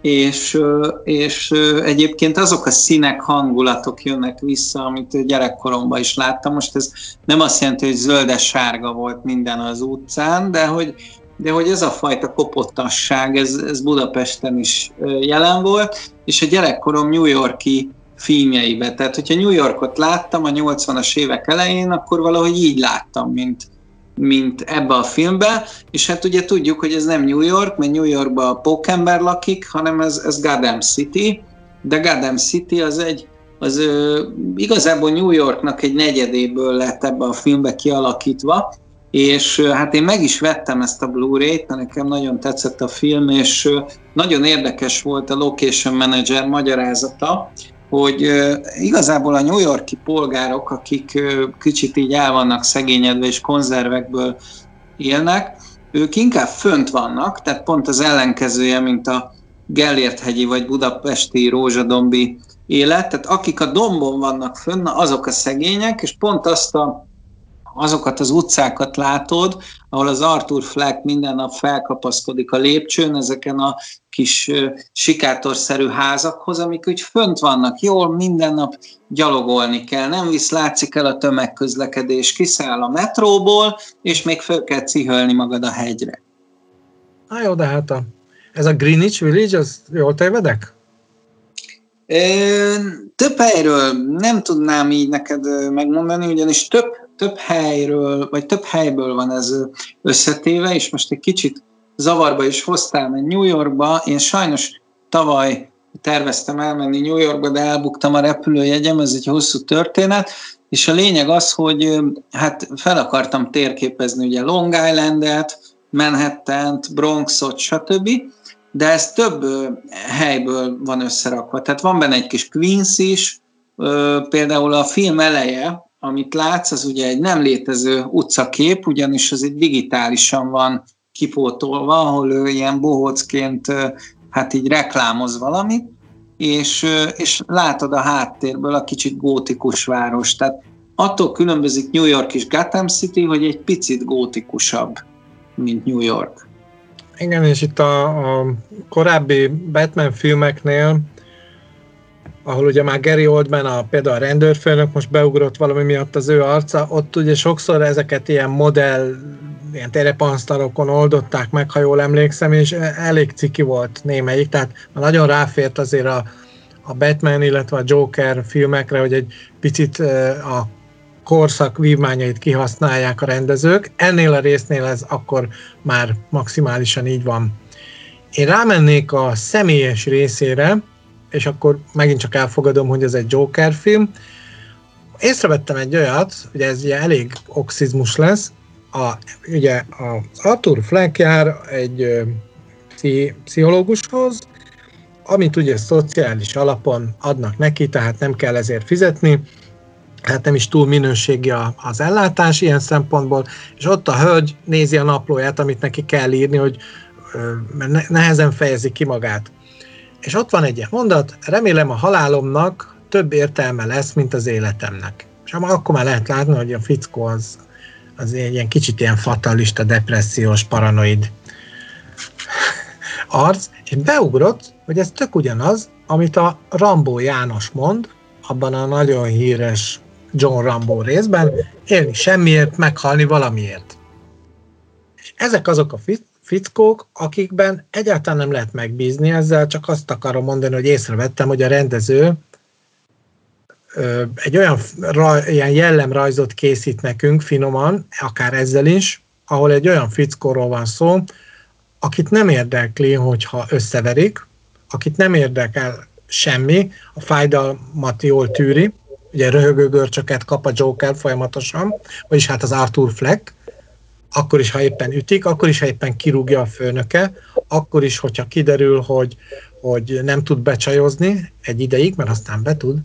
S1: és, és egyébként azok a színek, hangulatok jönnek vissza, amit gyerekkoromban is láttam. Most ez nem azt jelenti, hogy zöldes-sárga volt minden az utcán, de hogy, de hogy ez a fajta kopottasság, ez, ez Budapesten is jelen volt, és a gyerekkorom New Yorki filmjeibe. Tehát, hogyha New Yorkot láttam a 80-as évek elején, akkor valahogy így láttam, mint, mint ebbe a filmbe, és hát ugye tudjuk, hogy ez nem New York, mert New Yorkban a pókember lakik, hanem ez, ez Gotham City, de Gotham City az egy, az ö, igazából New Yorknak egy negyedéből lett ebbe a filmbe kialakítva, és hát én meg is vettem ezt a Blu-ray-t, mert nekem nagyon tetszett a film, és nagyon érdekes volt a location manager magyarázata, hogy igazából a New Yorki polgárok, akik kicsit így el vannak szegényedve és konzervekből élnek, ők inkább fönt vannak, tehát pont az ellenkezője, mint a Gellért-hegyi vagy budapesti rózsadombi élet, tehát akik a dombon vannak fönn, azok a szegények, és pont azt a azokat az utcákat látod, ahol az Arthur Fleck minden nap felkapaszkodik a lépcsőn, ezeken a kis sikátorszerű házakhoz, amik úgy fönt vannak, jól minden nap gyalogolni kell, nem visz, látszik el a tömegközlekedés, kiszáll a metróból, és még föl kell cihölni magad a hegyre.
S2: Na jó, de hát a, ez a Greenwich Village, az jól tévedek?
S1: Több helyről nem tudnám így neked megmondani, ugyanis több több helyről, vagy több helyből van ez összetéve, és most egy kicsit zavarba is hoztál, mert New Yorkba, én sajnos tavaly terveztem elmenni New Yorkba, de elbuktam a repülőjegyem, ez egy hosszú történet, és a lényeg az, hogy hát fel akartam térképezni ugye Long Islandet, Manhattan-t, Bronxot, stb., de ez több helyből van összerakva. Tehát van benne egy kis Queens is, például a film eleje, amit látsz, az ugye egy nem létező utcakép, ugyanis az egy digitálisan van kipótolva, ahol ő ilyen bohócként hát így reklámoz valamit, és, és látod a háttérből a kicsit gótikus város. Tehát attól különbözik New York és Gotham City, hogy egy picit gótikusabb, mint New York.
S2: Igen, és itt a, a korábbi Batman filmeknél ahol ugye már Gary Oldman, a, például a rendőrfőnök most beugrott valami miatt az ő arca, ott ugye sokszor ezeket ilyen modell, ilyen terepansztalokon oldották meg, ha jól emlékszem, és elég ciki volt némelyik, tehát nagyon ráfért azért a, a Batman, illetve a Joker filmekre, hogy egy picit a korszak vívmányait kihasználják a rendezők. Ennél a résznél ez akkor már maximálisan így van. Én rámennék a személyes részére, és akkor megint csak elfogadom, hogy ez egy Joker film. Észrevettem egy olyat, hogy ez ugye elég oxizmus lesz, a, ugye az Arthur Fleck jár egy ö, pszichológushoz, amit ugye szociális alapon adnak neki, tehát nem kell ezért fizetni, hát nem is túl minőségi az ellátás ilyen szempontból, és ott a hölgy nézi a naplóját, amit neki kell írni, hogy nehezen fejezi ki magát. És ott van egy ilyen mondat, remélem a halálomnak több értelme lesz, mint az életemnek. És akkor már lehet látni, hogy a fickó az, az ilyen kicsit ilyen fatalista, depressziós, paranoid (laughs) arc, és beugrott, hogy ez tök ugyanaz, amit a Rambó János mond, abban a nagyon híres John Rambo részben, élni semmiért, meghalni valamiért. És ezek azok a fickók, akikben egyáltalán nem lehet megbízni ezzel, csak azt akarom mondani, hogy észrevettem, hogy a rendező egy olyan raj, ilyen jellemrajzot készít nekünk finoman, akár ezzel is, ahol egy olyan fickóról van szó, akit nem érdekli, hogyha összeverik, akit nem érdekel semmi, a fájdalmat jól tűri, ugye röhögő görcsöket kap a Joker folyamatosan, vagyis hát az Arthur Fleck, akkor is, ha éppen ütik, akkor is, ha éppen kirúgja a főnöke, akkor is, hogyha kiderül, hogy, hogy nem tud becsajozni egy ideig, mert aztán be tud,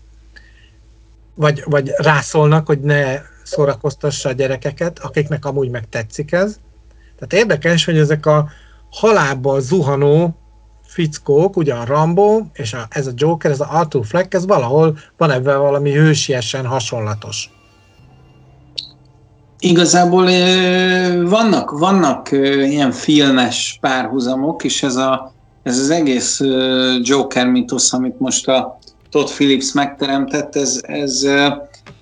S2: vagy, vagy rászólnak, hogy ne szórakoztassa a gyerekeket, akiknek amúgy meg tetszik ez. Tehát érdekes, hogy ezek a halálba zuhanó fickók, ugyan Rambo, és a, ez a Joker, ez a Arthur Fleck, ez valahol van ebben valami hősiesen hasonlatos.
S1: Igazából vannak, vannak ilyen filmes párhuzamok, és ez, a, ez az egész Joker mitosz, amit most a Todd Phillips megteremtett, ez, ez,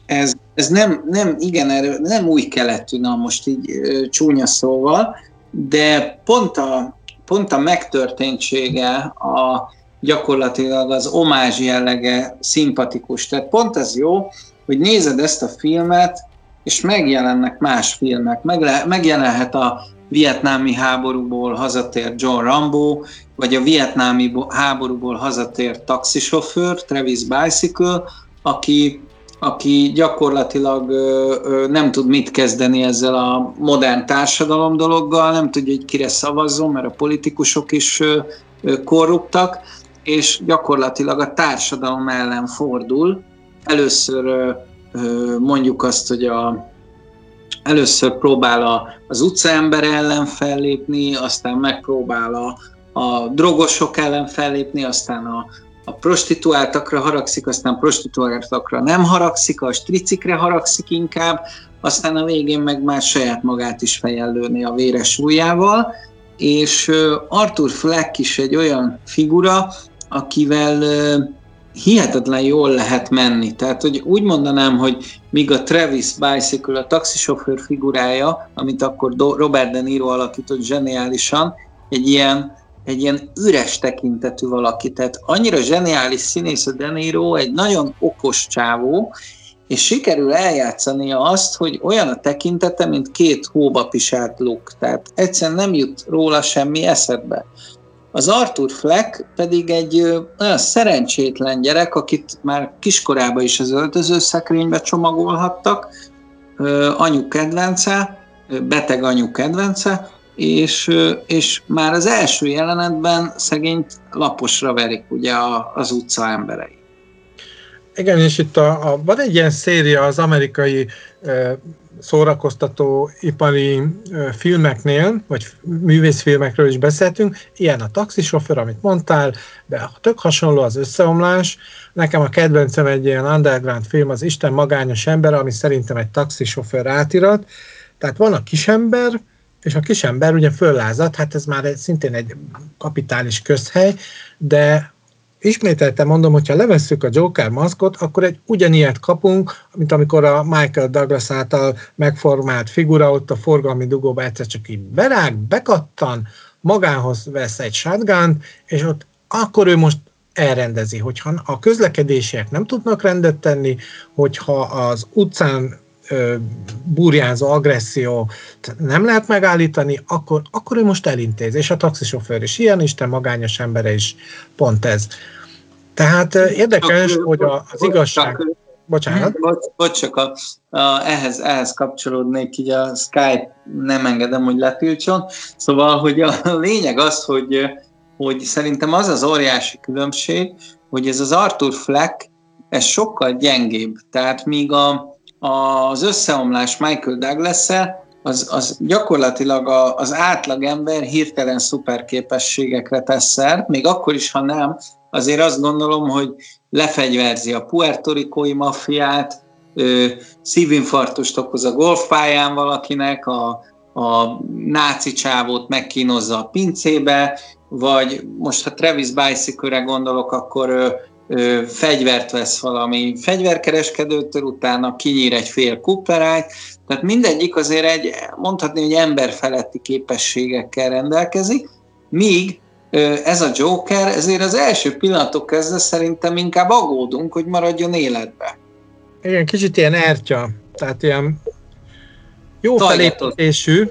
S1: ez, ez nem, nem, igen, erő, nem új keletű, na most így csúnya szóval, de pont a, pont a megtörténtsége, a gyakorlatilag az omázs jellege szimpatikus. Tehát pont ez jó, hogy nézed ezt a filmet, és megjelennek más filmek. Megle- megjelenhet a vietnámi háborúból hazatért John Rambo, vagy a vietnámi háborúból hazatért taxisofőr, Travis Bicycle, aki, aki gyakorlatilag nem tud mit kezdeni ezzel a modern társadalom dologgal, nem tudja, hogy kire szavazzon, mert a politikusok is korruptak, és gyakorlatilag a társadalom ellen fordul. Először mondjuk azt, hogy a, először próbál a, az utcaember ellen fellépni, aztán megpróbál a, a drogosok ellen fellépni, aztán a, a prostituáltakra haragszik, aztán prostituáltakra nem haragszik, a stricikre haragszik inkább, aztán a végén meg már saját magát is fejellőni a véres ujjával, és Arthur Fleck is egy olyan figura, akivel hihetetlen jól lehet menni. Tehát, hogy úgy mondanám, hogy míg a Travis Bicycle, a taxisofőr figurája, amit akkor Robert De Niro alakított zseniálisan, egy ilyen, egy ilyen üres tekintetű valaki. Tehát annyira zseniális színész a De Niro, egy nagyon okos csávó, és sikerül eljátszania azt, hogy olyan a tekintete, mint két hóba pisált luk. Tehát egyszerűen nem jut róla semmi eszedbe. Az Arthur Fleck pedig egy olyan szerencsétlen gyerek, akit már kiskorában is az öltözőszekrénybe csomagolhattak, anyu kedvence, beteg anyu kedvence, és, és már az első jelenetben szegényt laposra verik ugye az utca emberei.
S2: Igen, és itt a, a, van egy ilyen széria az amerikai szórakoztató ipari filmeknél, vagy művészfilmekről is beszéltünk, ilyen a taxisofőr, amit mondtál, de tök hasonló az összeomlás. Nekem a kedvencem egy ilyen underground film, az Isten magányos ember, ami szerintem egy taxisofőr átirat. Tehát van a kisember, és a kisember ugye föllázad, hát ez már szintén egy kapitális közhely, de ismételten mondom, hogyha levesszük a Joker maszkot, akkor egy ugyanilyet kapunk, mint amikor a Michael Douglas által megformált figura ott a forgalmi dugóba egyszer csak így berág, bekattan, magához vesz egy shotgun és ott akkor ő most elrendezi, hogyha a közlekedésiek nem tudnak rendet tenni, hogyha az utcán burjánzó agresszió nem lehet megállítani, akkor, akkor ő most elintéz. És a taxisofőr is ilyen, Isten magányos embere is pont ez. Tehát érdekes, hogy az igazság... Bocsánat.
S1: Bocs, bocs csak a, a, ehhez, ehhez kapcsolódnék, így a Skype nem engedem, hogy letiltson. Szóval, hogy a (laughs) lényeg az, hogy, hogy szerintem az az óriási különbség, hogy ez az Arthur Fleck, ez sokkal gyengébb. Tehát míg a, az összeomlás Michael douglas az, az gyakorlatilag a, az átlag ember hirtelen szuperképességekre tesz szert, még akkor is, ha nem, azért azt gondolom, hogy lefegyverzi a puertorikói maffiát, szívinfarktust okoz a golfpályán valakinek, a, a náci csávót megkínozza a pincébe, vagy most ha Travis bicycle gondolok, akkor ő, ő fegyvert vesz valami fegyverkereskedőtől, utána kinyír egy fél kuperányt, tehát mindegyik azért egy, mondhatni, hogy emberfeletti képességekkel rendelkezik, míg ez a Joker, ezért az első pillanatok kezdve szerintem inkább aggódunk, hogy maradjon életbe.
S2: Igen, kicsit ilyen ertya, tehát ilyen jó felépítésű,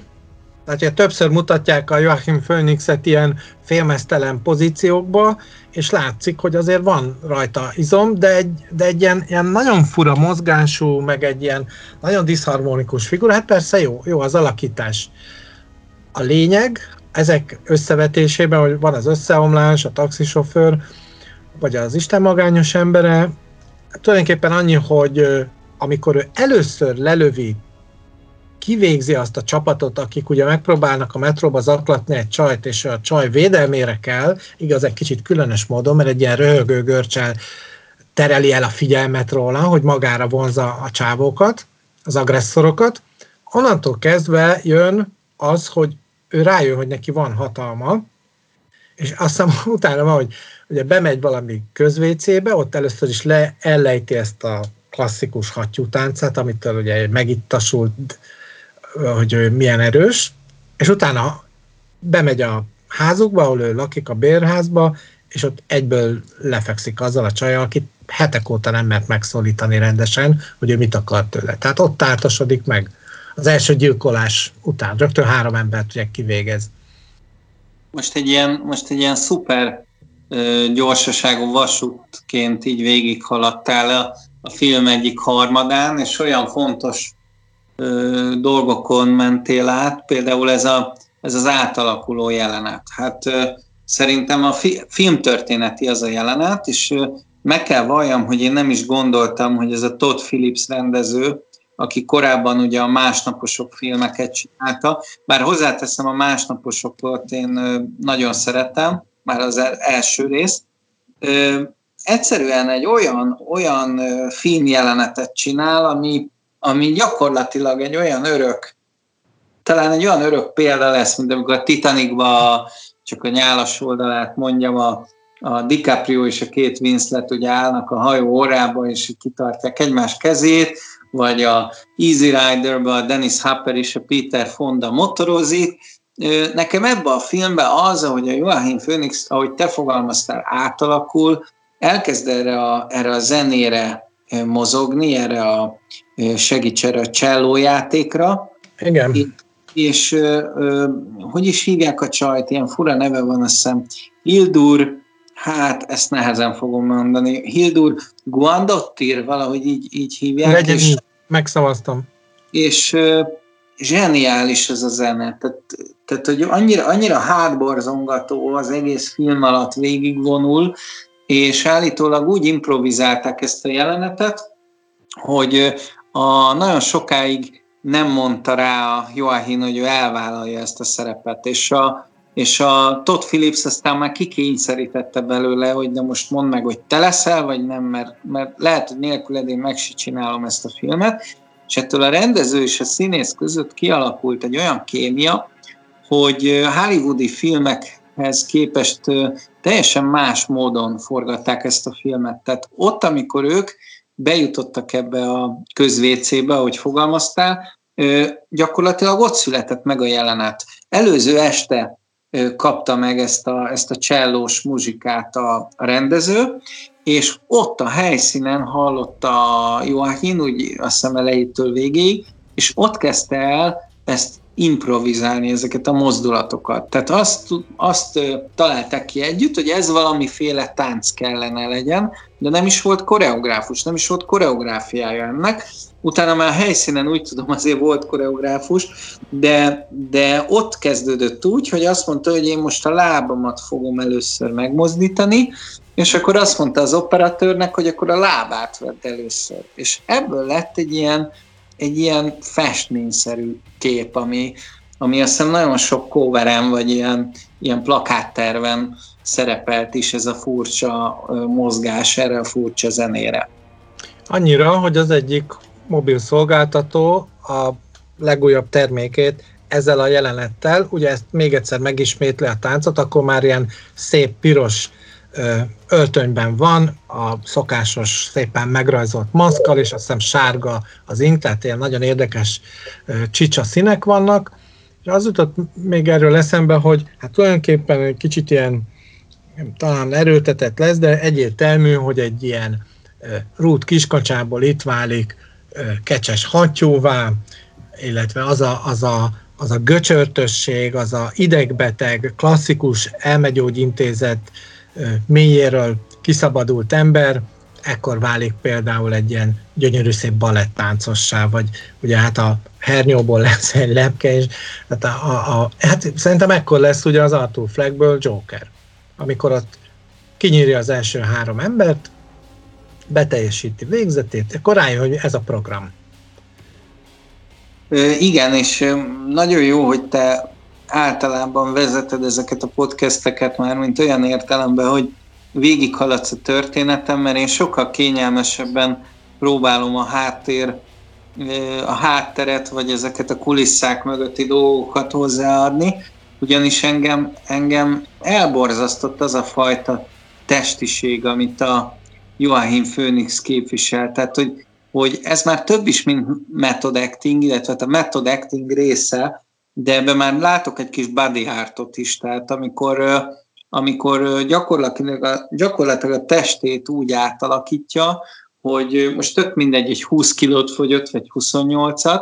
S2: tehát többször mutatják a Joachim Phoenixet ilyen félmeztelen pozíciókba, és látszik, hogy azért van rajta izom, de egy, de egy ilyen, ilyen nagyon fura mozgású, meg egy ilyen nagyon diszharmonikus figura, hát persze jó, jó az alakítás. A lényeg, ezek összevetésében, hogy van az összeomlás, a taxisofőr, vagy az Isten magányos embere, tulajdonképpen annyi, hogy amikor ő először lelövi, kivégzi azt a csapatot, akik ugye megpróbálnak a metróba zaklatni egy csajt, és a csaj védelmére kell, igaz, egy kicsit különös módon, mert egy ilyen röhögő görcsel tereli el a figyelmet róla, hogy magára vonza a csávókat, az agresszorokat. Onnantól kezdve jön az, hogy ő rájön, hogy neki van hatalma, és azt hiszem (laughs) utána van, hogy ugye bemegy valami közvécébe, ott először is le, ellejti ezt a klasszikus hattyútáncát, amitől ugye megittasult, hogy milyen erős, és utána bemegy a házukba, ahol ő lakik a bérházba, és ott egyből lefekszik azzal a csajjal, akit hetek óta nem mert megszólítani rendesen, hogy ő mit akar tőle. Tehát ott tártosodik meg az első gyilkolás után. Rögtön három embert ugye kivégez.
S1: Most egy ilyen, most egy ilyen szuper ö, gyorsaságú vasútként így végighaladtál a, a film egyik harmadán, és olyan fontos ö, dolgokon mentél át, például ez, a, ez az átalakuló jelenet. Hát szerintem a fi, filmtörténeti az a jelenet, és meg kell valljam, hogy én nem is gondoltam, hogy ez a Todd Phillips rendező, aki korábban ugye a másnaposok filmeket csinálta, bár hozzáteszem a másnaposokat én nagyon szeretem, már az első rész. Egyszerűen egy olyan, olyan jelenetet csinál, ami, ami gyakorlatilag egy olyan örök, talán egy olyan örök példa lesz, mint amikor a Titanicba csak a nyálas oldalát mondjam, a, a DiCaprio és a két Winslet ugye állnak a hajó órába, és kitartják egymás kezét, vagy a Easy Rider-ben a Dennis Hopper és a Peter Fonda motorozik. Nekem ebben a filmben az, ahogy a Joachim Phoenix, ahogy te fogalmaztál, átalakul, elkezd erre a, erre a zenére mozogni, erre a segíts erre a csellójátékra.
S2: Igen.
S1: És, és hogy is hívják a csajt, ilyen fura neve van, azt hiszem, Hildur, hát ezt nehezen fogom mondani, Hildur Guandottir, valahogy így, így hívják.
S2: Legyen és, megszavaztam.
S1: És zseniális ez a zene, tehát, tehát hogy annyira, annyira hátborzongató az egész film alatt végigvonul, és állítólag úgy improvizálták ezt a jelenetet, hogy a, nagyon sokáig nem mondta rá a Joachim, hogy ő elvállalja ezt a szerepet, és a, és a Todd Phillips aztán már kikényszerítette belőle, hogy de most mondd meg, hogy te leszel, vagy nem, mert, mert lehet, hogy nélküled én meg se csinálom ezt a filmet, és ettől a rendező és a színész között kialakult egy olyan kémia, hogy hollywoodi filmekhez képest teljesen más módon forgatták ezt a filmet. Tehát ott, amikor ők bejutottak ebbe a közvécébe, ahogy fogalmaztál, gyakorlatilag ott született meg a jelenet. Előző este kapta meg ezt a, ezt a csellós muzsikát a rendező, és ott a helyszínen hallotta Joachim, úgy azt hiszem elejétől végéig, és ott kezdte el ezt improvizálni ezeket a mozdulatokat. Tehát azt, azt találták ki együtt, hogy ez valamiféle tánc kellene legyen, de nem is volt koreográfus, nem is volt koreográfiája ennek. Utána már helyszínen úgy tudom, azért volt koreográfus, de, de ott kezdődött úgy, hogy azt mondta, hogy én most a lábamat fogom először megmozdítani, és akkor azt mondta az operatőrnek, hogy akkor a lábát vedd először. És ebből lett egy ilyen egy ilyen festményszerű kép, ami, ami azt hiszem nagyon sok kóverem, vagy ilyen, ilyen plakátterven szerepelt is ez a furcsa mozgás erre a furcsa zenére.
S2: Annyira, hogy az egyik mobil szolgáltató a legújabb termékét ezzel a jelenettel, ugye ezt még egyszer megismétli a táncot, akkor már ilyen szép piros öltönyben van, a szokásos szépen megrajzolt maszkal, és azt hiszem sárga az ink, tehát ilyen nagyon érdekes csicsa színek vannak, és az jutott még erről eszembe, hogy hát tulajdonképpen egy kicsit ilyen talán erőltetett lesz, de egyértelmű, hogy egy ilyen rút kiskacsából itt válik kecses hattyúvá, illetve az a, az a, az a göcsörtösség, az a idegbeteg, klasszikus elmegyógyintézet mélyéről kiszabadult ember, ekkor válik például egy ilyen gyönyörű szép balettáncossá, vagy ugye hát a hernyóból lesz egy lepke, és hát, a, a, a, hát szerintem ekkor lesz ugye az Arthur Fleckből Joker, amikor ott kinyírja az első három embert, beteljesíti végzetét, akkor rájön, hogy ez a program.
S1: Igen, és nagyon jó, hogy te általában vezeted ezeket a podcasteket már, mint olyan értelemben, hogy végighaladsz a történetem, mert én sokkal kényelmesebben próbálom a háttér, a hátteret, vagy ezeket a kulisszák mögötti dolgokat hozzáadni, ugyanis engem, engem elborzasztott az a fajta testiség, amit a Joachim Phoenix képvisel. Tehát, hogy, hogy ez már több is, mint method acting, illetve a method acting része, de ebben már látok egy kis body artot is, tehát amikor, amikor gyakorlatilag, a, gyakorlatilag a testét úgy átalakítja, hogy most tök mindegy, egy 20 kilót fogyott, vagy 28-at,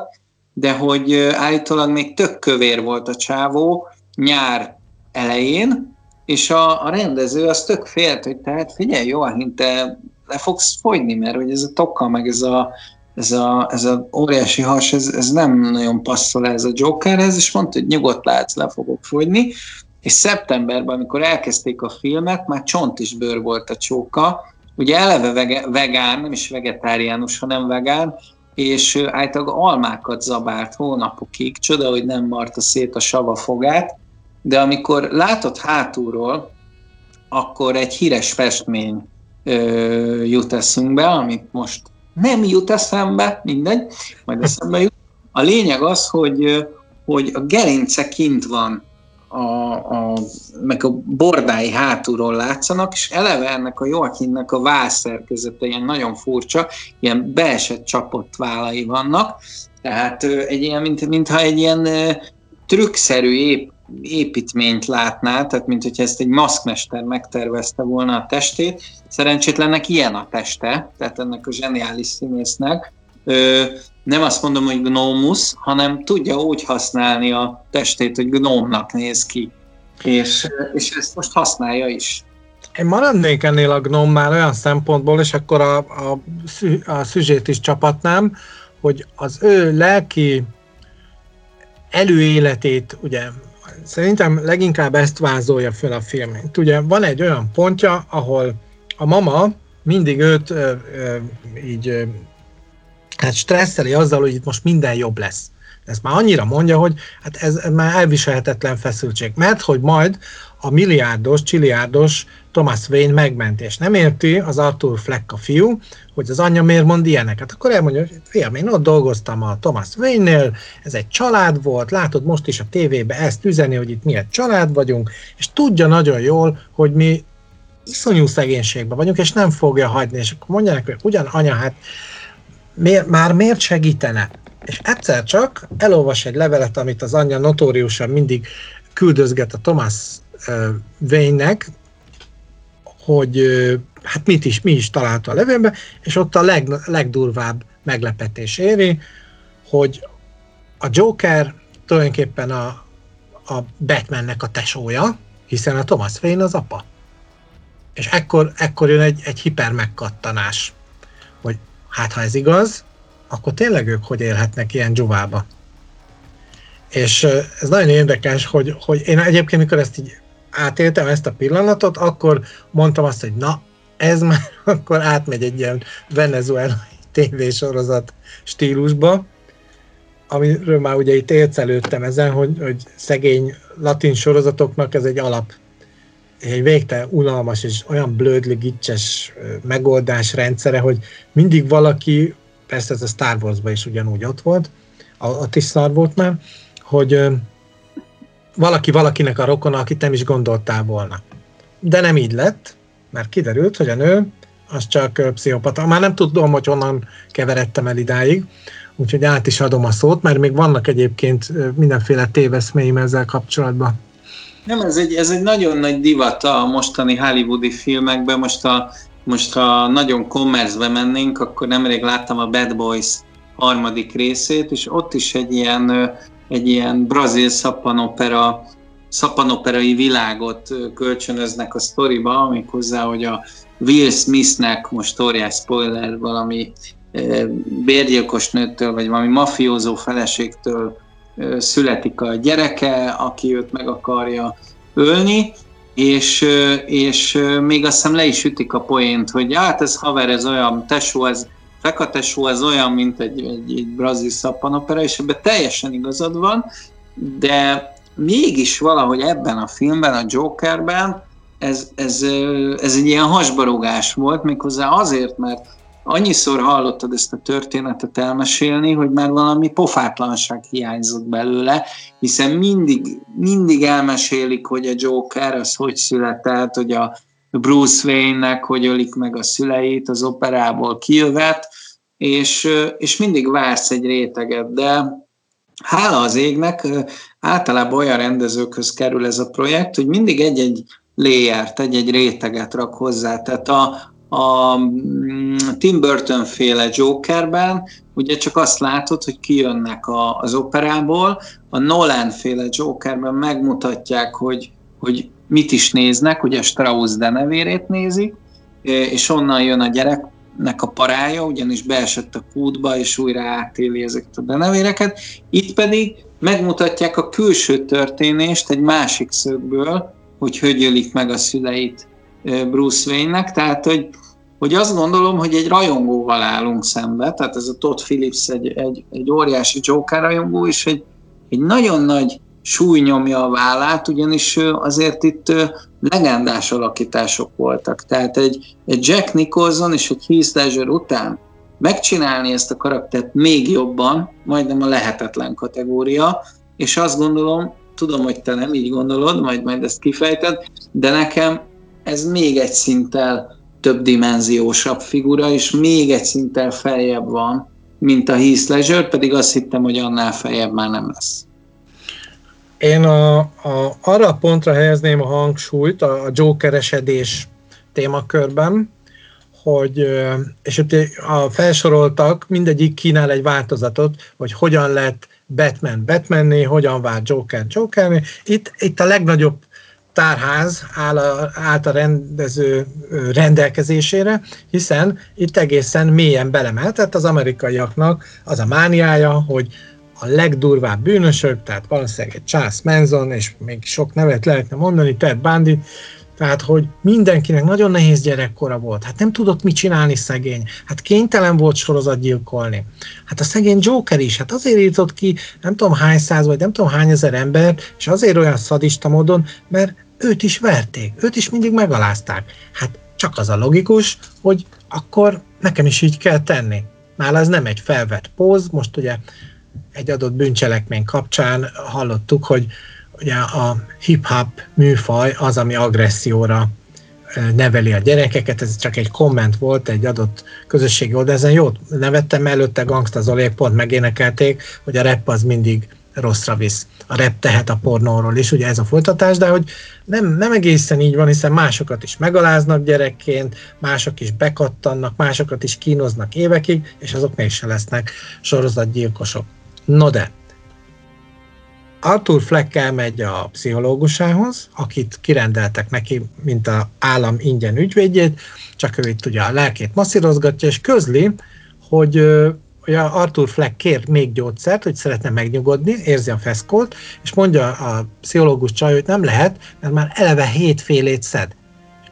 S1: de hogy állítólag még tök kövér volt a csávó nyár elején, és a, a rendező az tök félt, hogy tehát figyelj, jó, te le fogsz fogyni, mert hogy ez a tokka, meg ez a, ez a, ez a óriási has, ez, ez nem nagyon passzol ez a Jokerhez, és mondta, hogy nyugodt látsz, le fogok fogyni, és szeptemberben, amikor elkezdték a filmet, már csont is bőr volt a csóka, ugye eleve vege, vegán, nem is vegetáriánus, hanem vegán, és általában almákat zabált hónapokig, csoda, hogy nem marta szét a sava fogát, de amikor látott hátulról, akkor egy híres festmény ö, jut eszünkbe, amit most nem jut eszembe, mindegy, majd eszembe jut. A lényeg az, hogy, hogy a gerince kint van, a, a, meg a bordái hátulról látszanak, és eleve ennek a Joachimnek a válszerkezete ilyen nagyon furcsa, ilyen beesett csapott vállai vannak, tehát egy ilyen, mint, mintha egy ilyen trükkszerű ép, építményt látná, tehát mint hogyha ezt egy maszkmester megtervezte volna a testét. Szerencsétlennek ilyen a teste, tehát ennek a zseniális színésznek. Ö, nem azt mondom, hogy gnómusz, hanem tudja úgy használni a testét, hogy gnómnak néz ki. És, és ezt most használja is.
S2: Én maradnék ennél a már olyan szempontból, és akkor a, a, a szüzsét is csapatnám, hogy az ő lelki előéletét ugye Szerintem leginkább ezt vázolja fel a film. Ugye van egy olyan pontja, ahol a mama mindig őt ö, ö, így ö, hát stresszeli azzal, hogy itt most minden jobb lesz. Ezt már annyira mondja, hogy hát ez már elviselhetetlen feszültség. Mert hogy majd a milliárdos, csiliárdos Thomas Wayne megment, és nem érti az Arthur Fleck a fiú, hogy az anyja miért mond ilyeneket. Akkor elmondja, hogy fiam, én ott dolgoztam a Thomas Wayne-nél, ez egy család volt, látod most is a tévébe ezt üzeni, hogy itt mi egy család vagyunk, és tudja nagyon jól, hogy mi iszonyú szegénységben vagyunk, és nem fogja hagyni, és akkor mondják, hogy ugyan anya, hát miért, már miért segítene? És egyszer csak elolvas egy levelet, amit az anyja notóriusan mindig küldözget a Thomas Wayne-nek, hogy hát mit is, mi is találta a levélbe, és ott a leg, legdurvább meglepetés éri, hogy a Joker tulajdonképpen a, a Batmannek a tesója, hiszen a Thomas Wayne az apa. És ekkor, ekkor jön egy, egy hiper megkattanás, hogy hát ha ez igaz, akkor tényleg ők hogy élhetnek ilyen dzsuvába. És ez nagyon érdekes, hogy, hogy én egyébként, mikor ezt így átéltem ezt a pillanatot, akkor mondtam azt, hogy na, ez már (laughs) akkor átmegy egy ilyen venezuelai tévésorozat stílusba, amiről már ugye itt élcelődtem ezen, hogy, hogy szegény latin sorozatoknak ez egy alap, egy végtelen unalmas és olyan blödli, gicses megoldás rendszere, hogy mindig valaki, persze ez a Star Wars-ban is ugyanúgy ott volt, ott is szar volt már, hogy valaki valakinek a rokona, akit nem is gondoltál volna. De nem így lett, mert kiderült, hogy a nő az csak pszichopata. Már nem tudom, hogy honnan keveredtem el idáig, úgyhogy át is adom a szót, mert még vannak egyébként mindenféle téveszméim ezzel kapcsolatban.
S1: Nem, ez egy, ez egy nagyon nagy divat a mostani hollywoodi filmekben. Most, a, most ha nagyon kommerzbe mennénk, akkor nemrég láttam a Bad Boys harmadik részét, és ott is egy ilyen, egy ilyen brazil szappanopera szappanoperai világot kölcsönöznek a sztoriba, hozzá, hogy a Will Smithnek, most óriás spoiler, valami bérgyilkos nőtől, vagy valami mafiózó feleségtől születik a gyereke, aki őt meg akarja ölni, és, és még azt hiszem le is ütik a poént, hogy hát ez haver, ez olyan, tesó, ez fekatesó, ez olyan, mint egy, egy, egy brazil szappanopera, és ebben teljesen igazad van, de mégis valahogy ebben a filmben, a Jokerben ez, ez, ez egy ilyen hasbarogás volt, méghozzá azért, mert annyiszor hallottad ezt a történetet elmesélni, hogy már valami pofátlanság hiányzott belőle, hiszen mindig, mindig elmesélik, hogy a Joker az hogy született, hogy a Bruce Wayne-nek hogy ölik meg a szüleit, az operából kijövet, és, és mindig vársz egy réteget, de hála az égnek, általában olyan rendezőkhöz kerül ez a projekt, hogy mindig egy-egy layert, egy-egy réteget rak hozzá. Tehát a, a mm, Tim Burton féle Jokerben ugye csak azt látod, hogy kijönnek a, az operából, a Nolan féle Jokerben megmutatják, hogy, hogy mit is néznek, ugye Strauss denevérét nézik, és onnan jön a gyereknek a parája, ugyanis beesett a kútba, és újra átéli ezeket a denevéreket. Itt pedig megmutatják a külső történést egy másik szögből, hogy hogy ölik meg a szüleit Bruce Wayne-nek, tehát hogy, hogy azt gondolom, hogy egy rajongóval állunk szembe, tehát ez a Todd Phillips egy, egy, egy óriási Joker rajongó, és egy, egy nagyon nagy súly nyomja a vállát, ugyanis azért itt legendás alakítások voltak. Tehát egy, egy Jack Nicholson és egy Heath Ledger után megcsinálni ezt a karaktert még jobban, majdnem a lehetetlen kategória, és azt gondolom, tudom, hogy te nem így gondolod, majd majd ezt kifejted, de nekem ez még egy szinttel több dimenziósabb figura, és még egy szinttel feljebb van, mint a Heath Ledger, pedig azt hittem, hogy annál feljebb már nem lesz.
S2: Én a, a, arra a pontra helyezném a hangsúlyt a, a Joker-esedés témakörben, hogy, és itt a felsoroltak, mindegyik kínál egy változatot, hogy hogyan lett Batman Batmanné, hogyan vált Joker Jokerné. Itt, itt a legnagyobb tárház áll a, állt a rendező rendelkezésére, hiszen itt egészen mélyen belemeltett az amerikaiaknak az a mániája, hogy a legdurvább bűnösök, tehát valószínűleg egy Charles Manson, és még sok nevet lehetne mondani, Ted Bundy, tehát, hogy mindenkinek nagyon nehéz gyerekkora volt. Hát nem tudott mit csinálni szegény. Hát kénytelen volt sorozat gyilkolni. Hát a szegény Joker is, hát azért írtott ki nem tudom hány száz, vagy nem tudom hány ezer ember, és azért olyan szadista módon, mert őt is verték, őt is mindig megalázták. Hát csak az a logikus, hogy akkor nekem is így kell tenni. Már ez nem egy felvett póz, most ugye egy adott bűncselekmény kapcsán hallottuk, hogy ugye a hip-hop műfaj az, ami agresszióra neveli a gyerekeket, ez csak egy komment volt egy adott közösségi oldal, ezen jót nevettem, előtte Gangsta Zolék pont megénekelték, hogy a rap az mindig rosszra visz. a rep tehet a pornóról is, ugye ez a folytatás, de hogy nem, nem egészen így van, hiszen másokat is megaláznak gyerekként, mások is bekattannak, másokat is kínoznak évekig, és azok mégse lesznek sorozatgyilkosok. No de, Arthur Fleck elmegy a pszichológusához, akit kirendeltek neki, mint a állam ingyen ügyvédjét, csak ő itt ugye a lelkét masszírozgatja, és közli, hogy ugye Arthur Fleck kér még gyógyszert, hogy szeretne megnyugodni, érzi a feszkót, és mondja a pszichológus csaj, hogy nem lehet, mert már eleve hétfélét szed.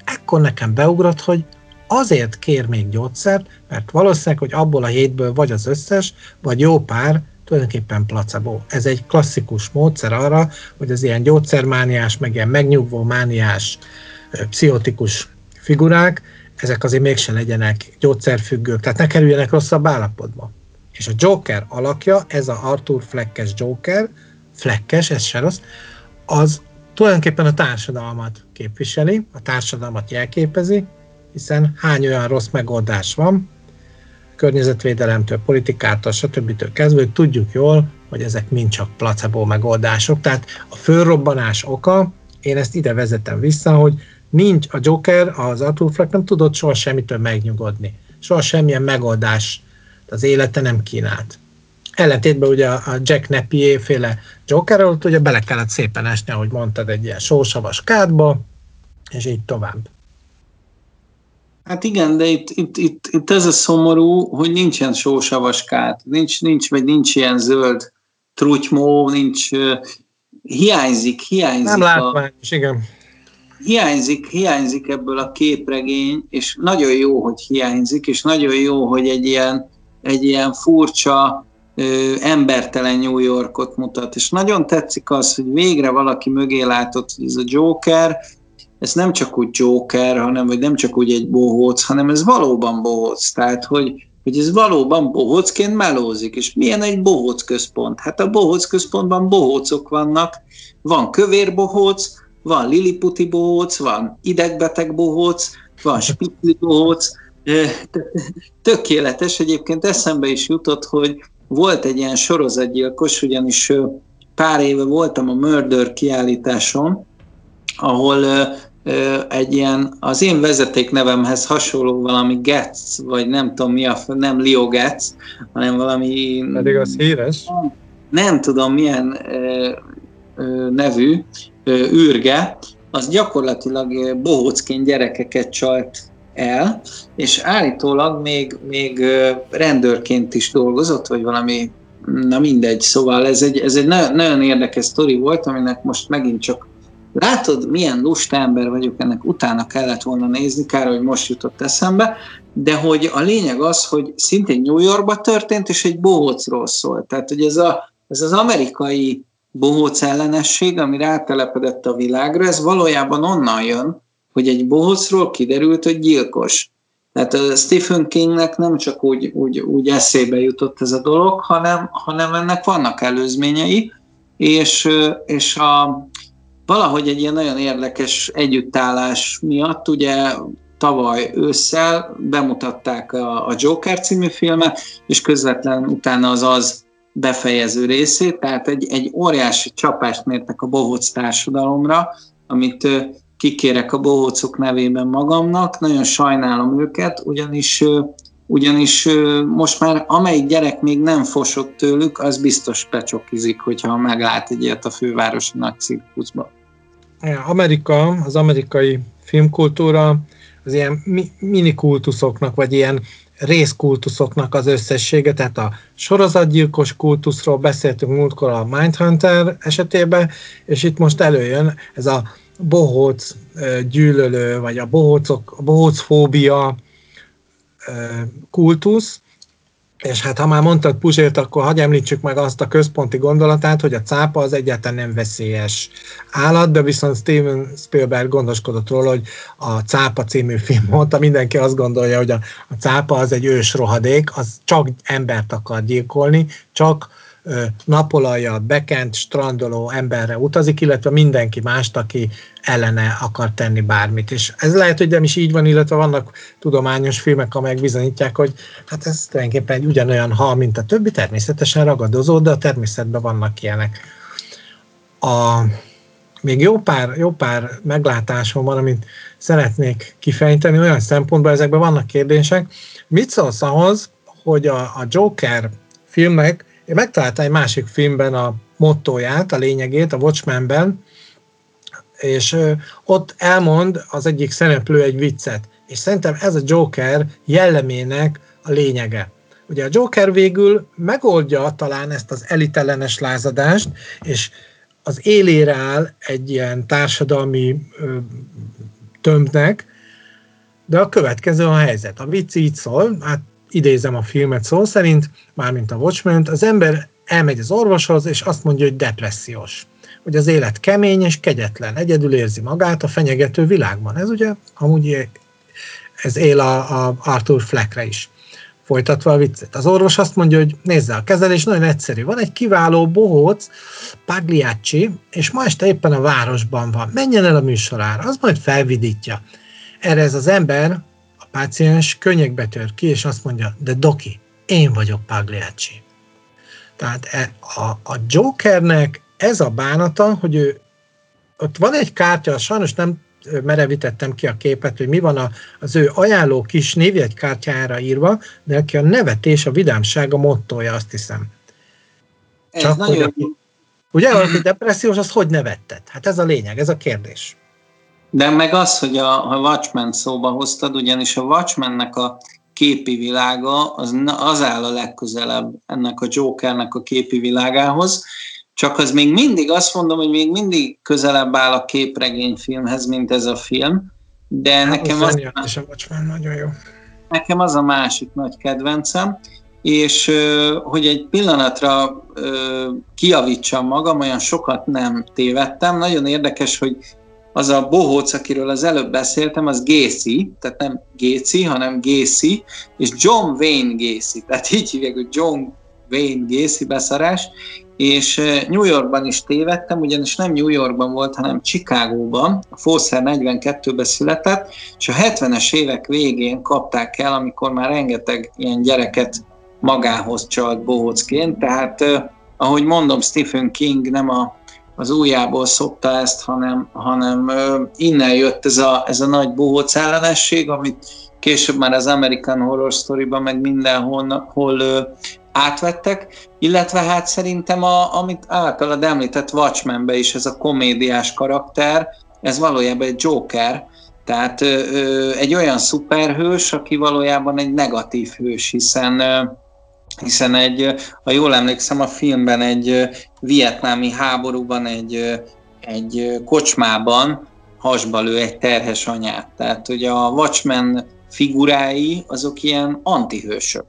S2: Ekkor nekem beugrott, hogy azért kér még gyógyszert, mert valószínűleg, hogy abból a hétből vagy az összes, vagy jó pár tulajdonképpen placebo. Ez egy klasszikus módszer arra, hogy az ilyen gyógyszermániás, meg ilyen megnyugvó mániás, pszichotikus figurák, ezek azért mégsem legyenek gyógyszerfüggők, tehát ne kerüljenek rosszabb állapotba. És a Joker alakja, ez a Arthur Fleckes Joker, Fleckes, ez se rossz, az tulajdonképpen a társadalmat képviseli, a társadalmat jelképezi, hiszen hány olyan rossz megoldás van, környezetvédelemtől, politikától, stb. kezdve, hogy tudjuk jól, hogy ezek mind csak placebo megoldások. Tehát a fölrobbanás oka, én ezt ide vezetem vissza, hogy nincs a Joker, az Arthur Fleck nem tudott soha semmitől megnyugodni. Soha semmilyen megoldás az élete nem kínált. Ellentétben ugye a Jack Napier féle Joker ott ugye bele kellett szépen esni, ahogy mondtad, egy ilyen sósavas kádba, és így tovább.
S1: Hát igen, de itt, itt, itt, itt ez a szomorú, hogy nincsen sósavas kát, nincs, nincs, vagy nincs ilyen zöld trutymó, nincs, hiányzik, hiányzik. Nem
S2: látványos, igen
S1: hiányzik, hiányzik ebből a képregény, és nagyon jó, hogy hiányzik, és nagyon jó, hogy egy ilyen, egy ilyen furcsa, ö, embertelen New Yorkot mutat. És nagyon tetszik az, hogy végre valaki mögé látott, hogy ez a Joker, ez nem csak úgy Joker, hanem vagy nem csak úgy egy bohóc, hanem ez valóban bohóc. Tehát, hogy, hogy ez valóban bohócként melózik. És milyen egy bohóc központ? Hát a bohóc központban bohócok vannak, van kövér bohóc, van liliputi bohóc, van idegbeteg bohóc, van spitli bohóc, tökéletes. Egyébként eszembe is jutott, hogy volt egy ilyen sorozatgyilkos, ugyanis pár éve voltam a Murder kiállításon, ahol egy ilyen, az én vezeték nevemhez hasonló valami Getz, vagy nem tudom mi a, nem Leo Getz, hanem valami...
S2: Pedig az híres.
S1: Nem tudom milyen nevű, űrge, az gyakorlatilag bohócként gyerekeket csalt el, és állítólag még, még rendőrként is dolgozott, vagy valami, na mindegy, szóval ez egy, ez egy nagyon, nagyon érdekes sztori volt, aminek most megint csak látod, milyen lusta ember vagyok, ennek utána kellett volna nézni, kár, hogy most jutott eszembe, de hogy a lényeg az, hogy szintén New Yorkban történt, és egy bohócról szólt. Tehát, hogy ez, a, ez az amerikai bohóc ellenesség, ami rátelepedett a világra, ez valójában onnan jön, hogy egy bohócról kiderült, hogy gyilkos. Tehát a Stephen Kingnek nem csak úgy, úgy, úgy eszébe jutott ez a dolog, hanem, hanem ennek vannak előzményei, és, és a, valahogy egy ilyen nagyon érdekes együttállás miatt, ugye tavaly ősszel bemutatták a, a Joker című filmet, és közvetlen utána az az befejező részét, tehát egy, egy óriási csapást mértek a bohóc társadalomra, amit kikérek a bohócok nevében magamnak, nagyon sajnálom őket, ugyanis ugyanis most már amelyik gyerek még nem fosott tőlük, az biztos pecsokizik, hogyha meglát egy ilyet a fővárosi nagy cirkuszba.
S2: Amerika, az amerikai filmkultúra az ilyen minikultuszoknak, vagy ilyen részkultuszoknak az összessége, tehát a sorozatgyilkos kultuszról beszéltünk múltkor a Mindhunter esetében, és itt most előjön ez a bohóc gyűlölő, vagy a bohócok, a bohócfóbia kultusz, és hát ha már mondtad Puzsért, akkor hagyj említsük meg azt a központi gondolatát, hogy a cápa az egyáltalán nem veszélyes állat, de viszont Steven Spielberg gondoskodott róla, hogy a cápa című film óta mindenki azt gondolja, hogy a, a cápa az egy ős rohadék, az csak embert akar gyilkolni, csak napolajjal bekent, strandoló emberre utazik, illetve mindenki mást, aki ellene akar tenni bármit. És ez lehet, hogy nem is így van, illetve vannak tudományos filmek, amelyek bizonyítják, hogy hát ez tulajdonképpen ugyanolyan hal, mint a többi, természetesen ragadozó, de a természetben vannak ilyenek. a, még jó pár, jó pár meglátásom van, amit szeretnék kifejteni, olyan szempontból ezekben vannak kérdések. Mit szólsz ahhoz, hogy a, a Joker filmek, én megtaláltam egy másik filmben a mottóját, a lényegét, a Watchmenben, és ott elmond az egyik szereplő egy viccet, és szerintem ez a Joker jellemének a lényege. Ugye a Joker végül megoldja talán ezt az elitellenes lázadást, és az élére áll egy ilyen társadalmi ö, tömbnek, de a következő a helyzet. A vicc így szól, hát idézem a filmet szó szerint, mármint a watchmen az ember elmegy az orvoshoz, és azt mondja, hogy depressziós. Hogy az élet kemény és kegyetlen, egyedül érzi magát a fenyegető világban. Ez ugye amúgy ez él a, a Arthur Fleckre is. Folytatva a viccet. Az orvos azt mondja, hogy nézze, a kezelés nagyon egyszerű. Van egy kiváló bohóc, Pagliacci, és ma este éppen a városban van. Menjen el a műsorára, az majd felvidítja. Erre ez az ember, páciens könnyekbe tör ki, és azt mondja, de doki, én vagyok Pagliacci. Tehát e, a, a Jokernek ez a bánata, hogy ő ott van egy kártya, sajnos nem merevítettem ki a képet, hogy mi van a, az ő ajánló kis névjegykártyára írva, de neki a nevetés, a vidámság a mottoja, azt hiszem.
S1: Ez Csak nagyon... hogy,
S2: ugye, valaki depressziós, az hogy nevetted? Hát ez a lényeg, ez a kérdés.
S1: De meg az, hogy a, a Watchmen szóba hoztad, ugyanis a Watchmennek a képi világa az, az áll a legközelebb ennek a Jokernek a képi világához, csak az még mindig, azt mondom, hogy még mindig közelebb áll a képregényfilmhez, mint ez a film, de hát, nekem az,
S2: és a Watchmen nagyon jó.
S1: Nekem az a másik nagy kedvencem, és hogy egy pillanatra kiavítsam magam, olyan sokat nem tévedtem. Nagyon érdekes, hogy az a bohóc, akiről az előbb beszéltem, az Gacy, tehát nem Gacy, hanem Gacy, és John Wayne Gacy, tehát így hívják, hogy John Wayne Gacy beszarás, és New Yorkban is tévedtem, ugyanis nem New Yorkban volt, hanem Chicagóban, a Fószer 42-ben született, és a 70-es évek végén kapták el, amikor már rengeteg ilyen gyereket magához csalt bohócként, tehát ahogy mondom, Stephen King nem a, az újjából szokta ezt, hanem, hanem innen jött ez a, ez a nagy bohóc ellenesség, amit később már az American Horror Story-ban, meg mindenhol hol, átvettek, illetve hát szerintem, a, amit általad említett Watchmenbe is ez a komédiás karakter, ez valójában egy Joker, tehát ö, egy olyan szuperhős, aki valójában egy negatív hős, hiszen ö, hiszen egy, ha jól emlékszem, a filmben egy vietnámi háborúban egy, egy kocsmában hasba lő egy terhes anyát. Tehát ugye a Watchmen figurái azok ilyen antihősök.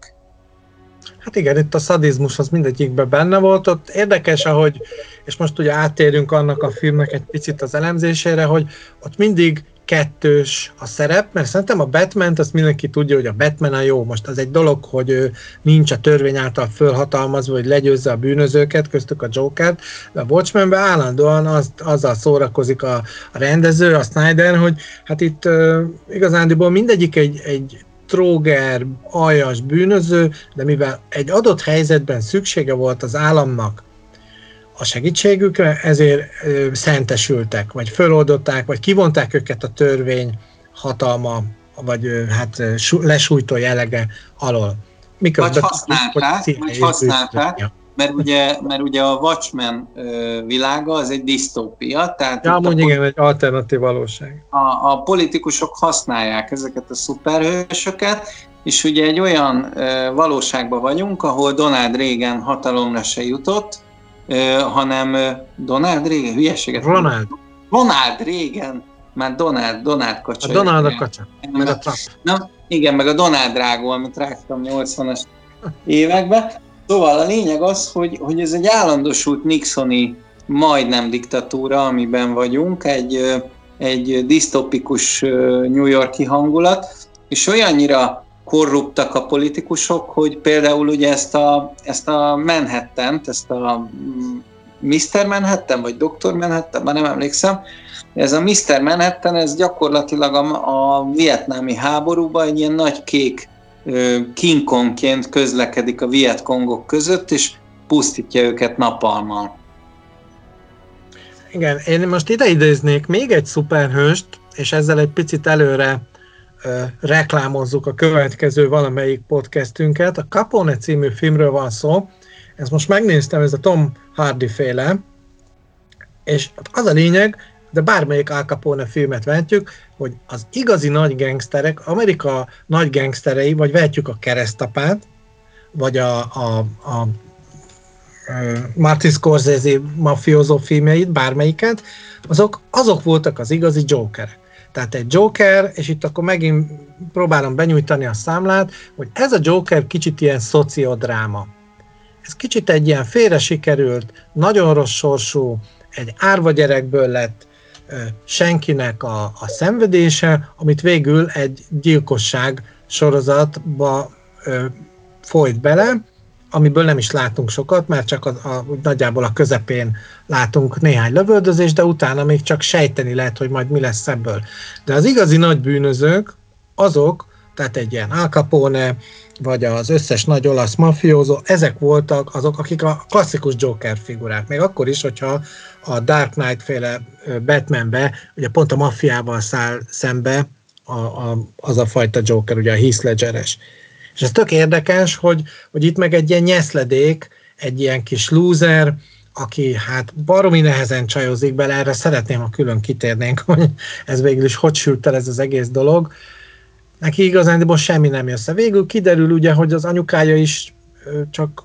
S2: Hát igen, itt a szadizmus az mindegyikben benne volt. Ott érdekes, ahogy, és most ugye áttérünk annak a filmnek egy picit az elemzésére, hogy ott mindig kettős a szerep, mert szerintem a batman azt mindenki tudja, hogy a Batman a jó. Most az egy dolog, hogy ő nincs a törvény által fölhatalmazva, hogy legyőzze a bűnözőket, köztük a joker de a Watchmenben állandóan az, azzal szórakozik a, a rendező, a Snyder, hogy hát itt uh, igazándiból mindegyik egy, egy tróger, aljas bűnöző, de mivel egy adott helyzetben szüksége volt az államnak a segítségükre, ezért szentesültek, vagy föloldották, vagy kivonták őket a törvény hatalma, vagy hát lesújtó jellege alól.
S1: Miközben vagy használták, vagy használták mert ugye, mert ugye a Watchmen világa az egy disztópia, tehát...
S2: Ja, mondj, igen, egy alternatív valóság.
S1: A, a politikusok használják ezeket a szuperhősöket, és ugye egy olyan valóságban vagyunk, ahol Donald Reagan hatalomra se jutott, hanem Donald Reagan, hülyeséget
S2: Ronald.
S1: Ronald Reagan, már Donald, Donald kacsa.
S2: A Donald a kacsa, meg a Trump.
S1: Na, igen, meg a Donald Drágó, amit rágtam 80-as években. Szóval a lényeg az, hogy, hogy ez egy állandósult Nixoni majdnem diktatúra, amiben vagyunk, egy, egy disztopikus New Yorki hangulat, és olyannyira korruptak a politikusok, hogy például ugye ezt a, ezt a manhattan ezt a Mr. Manhattan, vagy Dr. Manhattan, már nem emlékszem, ez a Mr. Manhattan, ez gyakorlatilag a, a vietnámi háborúban egy ilyen nagy kék King Kongként közlekedik a Kongok között, és pusztítja őket napalmal.
S2: Igen, én most ide idéznék még egy szuperhőst, és ezzel egy picit előre reklámozzuk a következő valamelyik podcastünket. A Capone című filmről van szó, ezt most megnéztem, ez a Tom Hardy féle, és az a lényeg, de bármelyik Al Capone filmet vehetjük, hogy az igazi nagy gangsterek, Amerika nagy gangsterei, vagy vehetjük a keresztapát, vagy a, a, a Martin Scorsese mafiózó filmjeit, bármelyiket, azok, azok voltak az igazi Jokerek. Tehát egy Joker, és itt akkor megint próbálom benyújtani a számlát, hogy ez a Joker kicsit ilyen szociodráma. Ez kicsit egy ilyen félre sikerült, nagyon rossz sorsú, egy árva gyerekből lett senkinek a, a szenvedése, amit végül egy gyilkosság sorozatba ö, folyt bele, amiből nem is látunk sokat, mert csak a, a, nagyjából a közepén látunk néhány lövöldözést, de utána még csak sejteni lehet, hogy majd mi lesz ebből. De az igazi nagy bűnözők, azok, tehát egy ilyen Al Capone, vagy az összes nagy olasz mafiózó, ezek voltak azok, akik a klasszikus Joker figurák. Még akkor is, hogyha a Dark Knight féle Batmanbe, ugye pont a maffiával száll szembe a, a, az a fajta Joker, ugye a Heath Ledger-es. És ez tök érdekes, hogy, hogy itt meg egy ilyen nyeszledék, egy ilyen kis loser, aki hát baromi nehezen csajozik bele, erre szeretném, ha külön kitérnénk, (laughs) hogy ez végül is hogy sült el ez az egész dolog. Neki igazán semmi nem össze. Végül kiderül ugye, hogy az anyukája is csak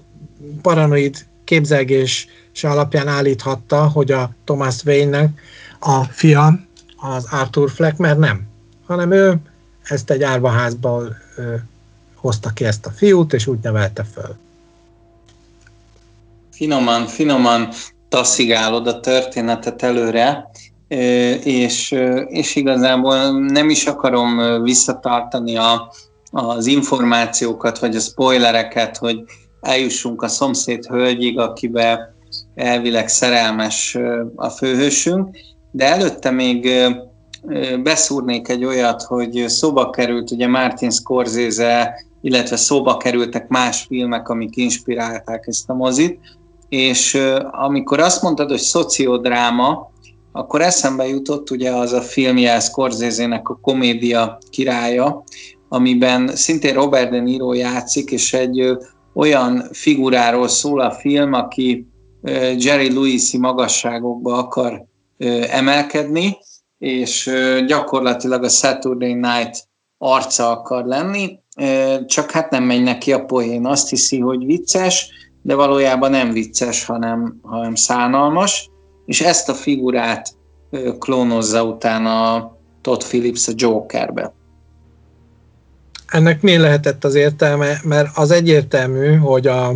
S2: paranoid képzelgés alapján állíthatta, hogy a Thomas Wayne-nek a fia az Arthur Fleck, mert nem, hanem ő ezt egy árvaházból hozta ki ezt a fiút, és úgy nevelte föl.
S1: Finoman, finoman taszigálod a történetet előre, és, és igazából nem is akarom visszatartani a, az információkat, vagy a spoilereket, hogy eljussunk a szomszéd hölgyig, akibe elvileg szerelmes a főhősünk, de előtte még beszúrnék egy olyat, hogy szóba került ugye Martin Scorsese illetve szóba kerültek más filmek, amik inspirálták ezt a mozit, és amikor azt mondtad, hogy szociodráma, akkor eszembe jutott ugye az a filmje Scorsese-nek a komédia királya, amiben szintén Robert De Niro játszik, és egy olyan figuráról szól a film, aki Jerry Lewis-i magasságokba akar emelkedni, és gyakorlatilag a Saturday Night arca akar lenni, csak hát nem megy neki a poén. Azt hiszi, hogy vicces, de valójában nem vicces, hanem, hanem szánalmas, és ezt a figurát klónozza utána Todd Phillips a Jokerbe.
S2: Ennek mi lehetett az értelme? Mert az egyértelmű, hogy a,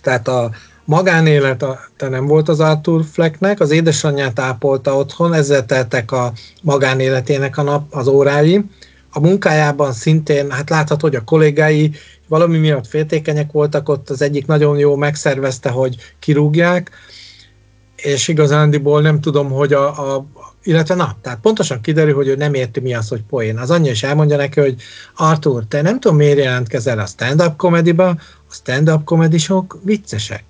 S2: tehát a magánélet te nem volt az Arthur Flecknek, az édesanyját ápolta otthon, ezzel teltek a magánéletének a nap, az órái, a munkájában szintén, hát látható, hogy a kollégái valami miatt féltékenyek voltak, ott az egyik nagyon jó megszervezte, hogy kirúgják, és igazándiból nem tudom, hogy a, a illetve na, tehát pontosan kiderül, hogy ő nem érti mi az, hogy poén. Az anyja is elmondja neki, hogy Artur, te nem tudom miért jelentkezel a stand-up komediba, a stand-up komedisok viccesek.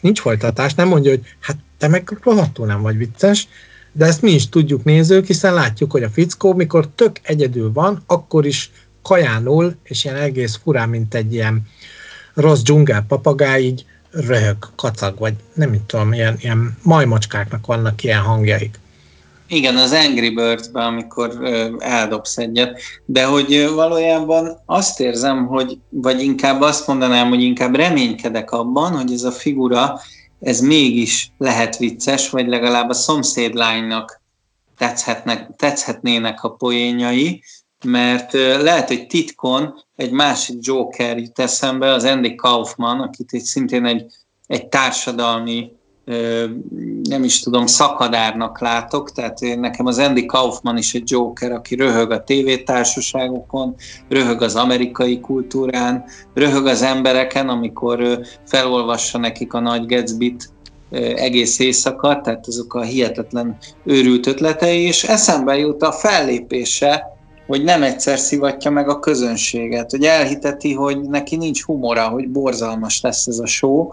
S2: Nincs folytatás, nem mondja, hogy hát te meg rohadtul nem vagy vicces, de ezt mi is tudjuk nézők, hiszen látjuk, hogy a fickó, mikor tök egyedül van, akkor is kajánul, és ilyen egész furán, mint egy ilyen rossz dzsungel papagáj, így röhög, kacag, vagy nem tudom, ilyen, ilyen majmocskáknak vannak ilyen hangjaik.
S1: Igen, az Angry birds amikor eldobsz egyet, de hogy valójában azt érzem, hogy, vagy inkább azt mondanám, hogy inkább reménykedek abban, hogy ez a figura ez mégis lehet vicces, vagy legalább a szomszédlánynak tetszhetnek, tetszhetnének a poénjai, mert lehet, hogy titkon egy másik Joker jut eszembe, az Andy Kaufman, akit itt szintén egy, egy társadalmi nem is tudom, szakadárnak látok, tehát nekem az Andy Kaufman is egy Joker, aki röhög a tévétársaságokon, röhög az amerikai kultúrán, röhög az embereken, amikor felolvassa nekik a nagy Gatsby-t egész éjszaka, tehát azok a hihetetlen őrült ötletei, és eszembe jut a fellépése hogy nem egyszer szivatja meg a közönséget, hogy elhiteti, hogy neki nincs humora, hogy borzalmas lesz ez a show,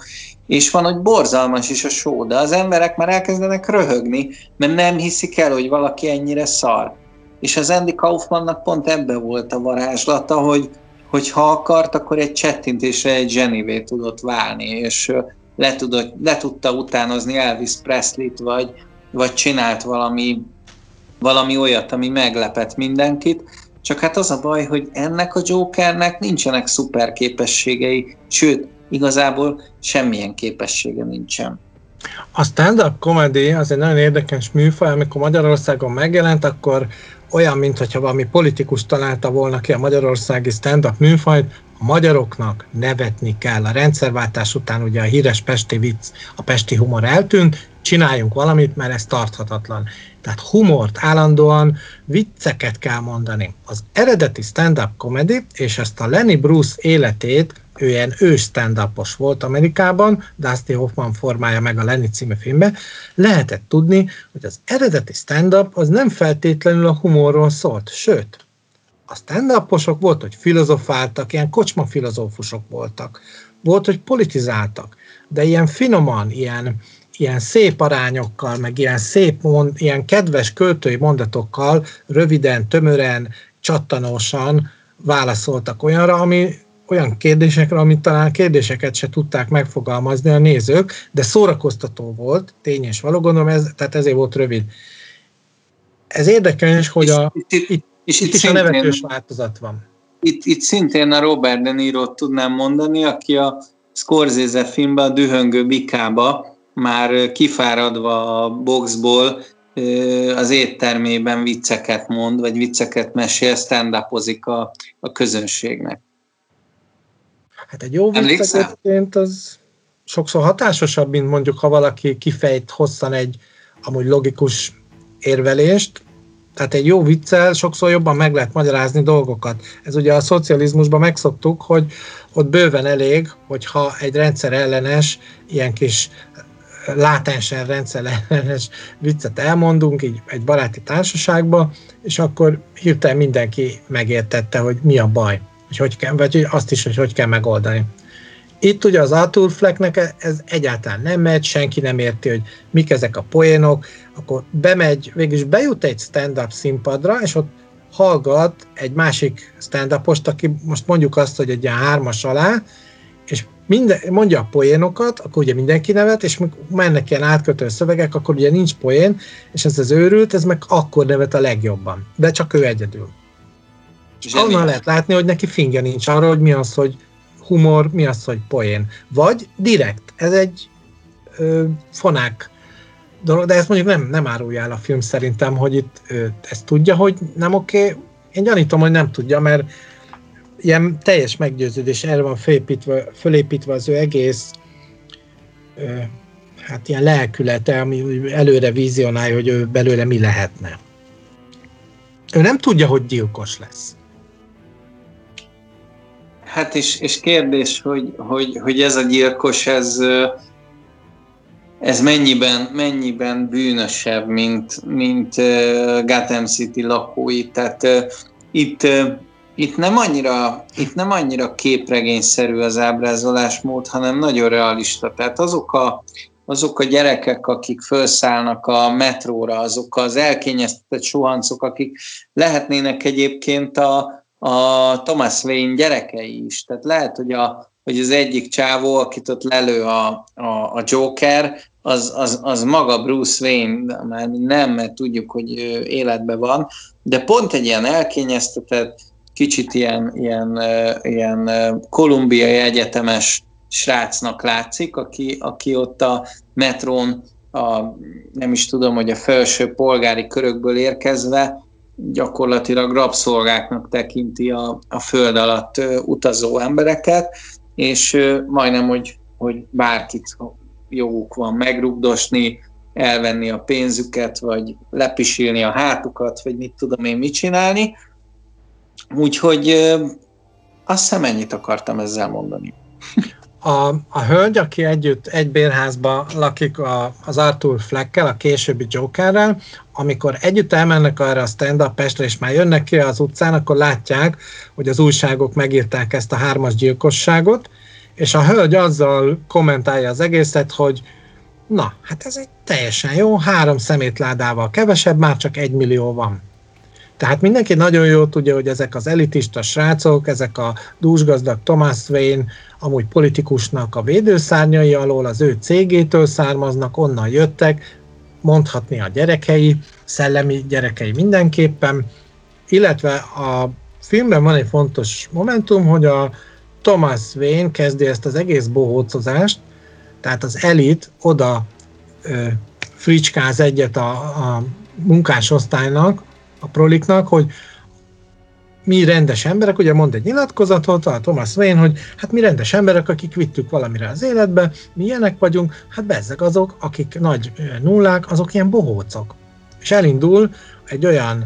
S1: és van, hogy borzalmas is a show, de az emberek már elkezdenek röhögni, mert nem hiszik el, hogy valaki ennyire szar. És az Andy Kaufmannak pont ebbe volt a varázslata, hogy, hogy ha akart, akkor egy csettintésre egy zsenivé tudott válni, és le, tudott, le tudta utánozni Elvis Presley-t, vagy, vagy csinált valami, valami olyat, ami meglepett mindenkit. Csak hát az a baj, hogy ennek a Jokernek nincsenek szuper képességei, sőt, igazából semmilyen képessége nincsen.
S2: A stand-up comedy az egy nagyon érdekes műfaj, amikor Magyarországon megjelent, akkor olyan, mintha valami politikus találta volna ki a magyarországi stand-up műfajt, a magyaroknak nevetni kell. A rendszerváltás után ugye a híres pesti vicc, a pesti humor eltűnt, csináljunk valamit, mert ez tarthatatlan. Tehát humort állandóan, vicceket kell mondani. Az eredeti stand-up comedy, és ezt a Lenny Bruce életét ő ilyen ős stand volt Amerikában, Dusty Hoffman formája meg a Lenny című filmbe, lehetett tudni, hogy az eredeti stand-up az nem feltétlenül a humorról szólt, sőt, a stand volt, hogy filozofáltak, ilyen kocsma filozófusok voltak, volt, hogy politizáltak, de ilyen finoman, ilyen, ilyen szép arányokkal, meg ilyen szép, mond, ilyen kedves költői mondatokkal, röviden, tömören, csattanósan válaszoltak olyanra, ami olyan kérdésekre, amit talán kérdéseket se tudták megfogalmazni a nézők, de szórakoztató volt, tényes való, gondolom, ez, tehát ezért volt rövid. Ez érdekes, hogy a, itt, itt, itt, itt, itt is a nevetős változat van.
S1: Itt, itt szintén a Robert De Niro tudnám mondani, aki a Scorsese filmben, a Dühöngő Bikába már kifáradva a boxból az éttermében vicceket mond, vagy vicceket mesél, stand a, a közönségnek.
S2: Hát egy jó vicc egyébként az sokszor hatásosabb, mint mondjuk, ha valaki kifejt hosszan egy amúgy logikus érvelést, tehát egy jó viccel sokszor jobban meg lehet magyarázni dolgokat. Ez ugye a szocializmusban megszoktuk, hogy ott bőven elég, hogyha egy rendszer ellenes, ilyen kis látensen rendszer ellenes viccet elmondunk, így egy baráti társaságba, és akkor hirtelen mindenki megértette, hogy mi a baj hogy hogy kell, vagy azt is, hogy hogy kell megoldani. Itt ugye az Arthur Flecknek ez egyáltalán nem megy, senki nem érti, hogy mik ezek a poénok, akkor bemegy, végülis bejut egy stand-up színpadra, és ott hallgat egy másik stand aki most mondjuk azt, hogy egy ilyen hármas alá, és minden, mondja a poénokat, akkor ugye mindenki nevet, és mennek ilyen átkötő szövegek, akkor ugye nincs poén, és ez az őrült, ez meg akkor nevet a legjobban. De csak ő egyedül. És onnan lehet látni, hogy neki fingja nincs arra, hogy mi az, hogy humor, mi az, hogy poén. Vagy direkt. Ez egy ö, fonák dolog, de ezt mondjuk nem, nem árulja el a film szerintem, hogy itt ö, ezt tudja, hogy nem oké. Okay. Én gyanítom, hogy nem tudja, mert ilyen teljes meggyőződés, erre van fölépítve, fölépítve az ő egész ö, hát ilyen lelkülete, ami előre vizionálja, hogy ő belőle mi lehetne. Ő nem tudja, hogy gyilkos lesz.
S1: Hát és, és kérdés, hogy, hogy, hogy ez a gyilkos, ez, ez mennyiben, mennyiben bűnösebb, mint, mint Gotham City lakói. Tehát itt, itt, nem annyira, itt nem annyira képregényszerű az ábrázolásmód, hanem nagyon realista. Tehát azok a, azok a gyerekek, akik felszállnak a metróra, azok az elkényeztetett sohancok, akik lehetnének egyébként a, a Thomas Wayne gyerekei is. Tehát lehet, hogy, a, hogy az egyik csávó, akit ott lelő a, a, a Joker, az, az, az maga Bruce Wayne, már nem, mert tudjuk, hogy életben van, de pont egy ilyen elkényeztetett, kicsit ilyen, ilyen, ilyen kolumbiai egyetemes srácnak látszik, aki, aki ott a metrón, a, nem is tudom, hogy a felső polgári körökből érkezve gyakorlatilag rabszolgáknak tekinti a, a föld alatt utazó embereket, és majdnem, hogy, hogy bárkit joguk van megrugdosni, elvenni a pénzüket, vagy lepisilni a hátukat, vagy mit tudom én mit csinálni. Úgyhogy azt hiszem ennyit akartam ezzel mondani.
S2: a, a hölgy, aki együtt egy bérházban lakik a, az Arthur Fleckkel, a későbbi Jokerrel, amikor együtt elmennek arra a stand-up és már jönnek ki az utcán, akkor látják, hogy az újságok megírták ezt a hármas gyilkosságot, és a hölgy azzal kommentálja az egészet, hogy na, hát ez egy teljesen jó, három szemétládával kevesebb, már csak egy millió van. Tehát mindenki nagyon jól tudja, hogy ezek az elitista srácok, ezek a dúsgazdag Thomas Wayne, amúgy politikusnak a védőszárnyai alól, az ő cégétől származnak, onnan jöttek, mondhatni a gyerekei, szellemi gyerekei mindenképpen, illetve a filmben van egy fontos momentum, hogy a Thomas Wayne kezdi ezt az egész bohócozást, tehát az elit oda ö, fricskáz egyet a, a munkásosztálynak, a proliknak, hogy mi rendes emberek, ugye mond egy nyilatkozatot a Thomas Wayne, hogy hát mi rendes emberek, akik vittük valamire az életbe, mi ilyenek vagyunk, hát bezzeg azok, akik nagy nullák, azok ilyen bohócok. És elindul egy olyan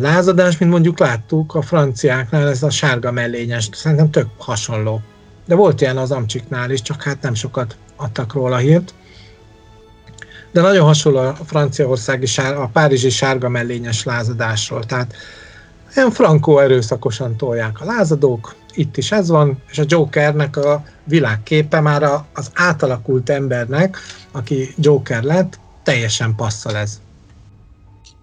S2: lázadás, mint mondjuk láttuk a franciáknál, ez a sárga mellényes, szerintem tök hasonló. De volt ilyen az Amcsiknál is, csak hát nem sokat adtak róla hírt. De nagyon hasonló a franciaországi, sár, a párizsi sárga mellényes lázadásról. Tehát ilyen frankó erőszakosan tolják a lázadók, itt is ez van, és a Jokernek a világképe már az átalakult embernek, aki Joker lett, teljesen passzol ez.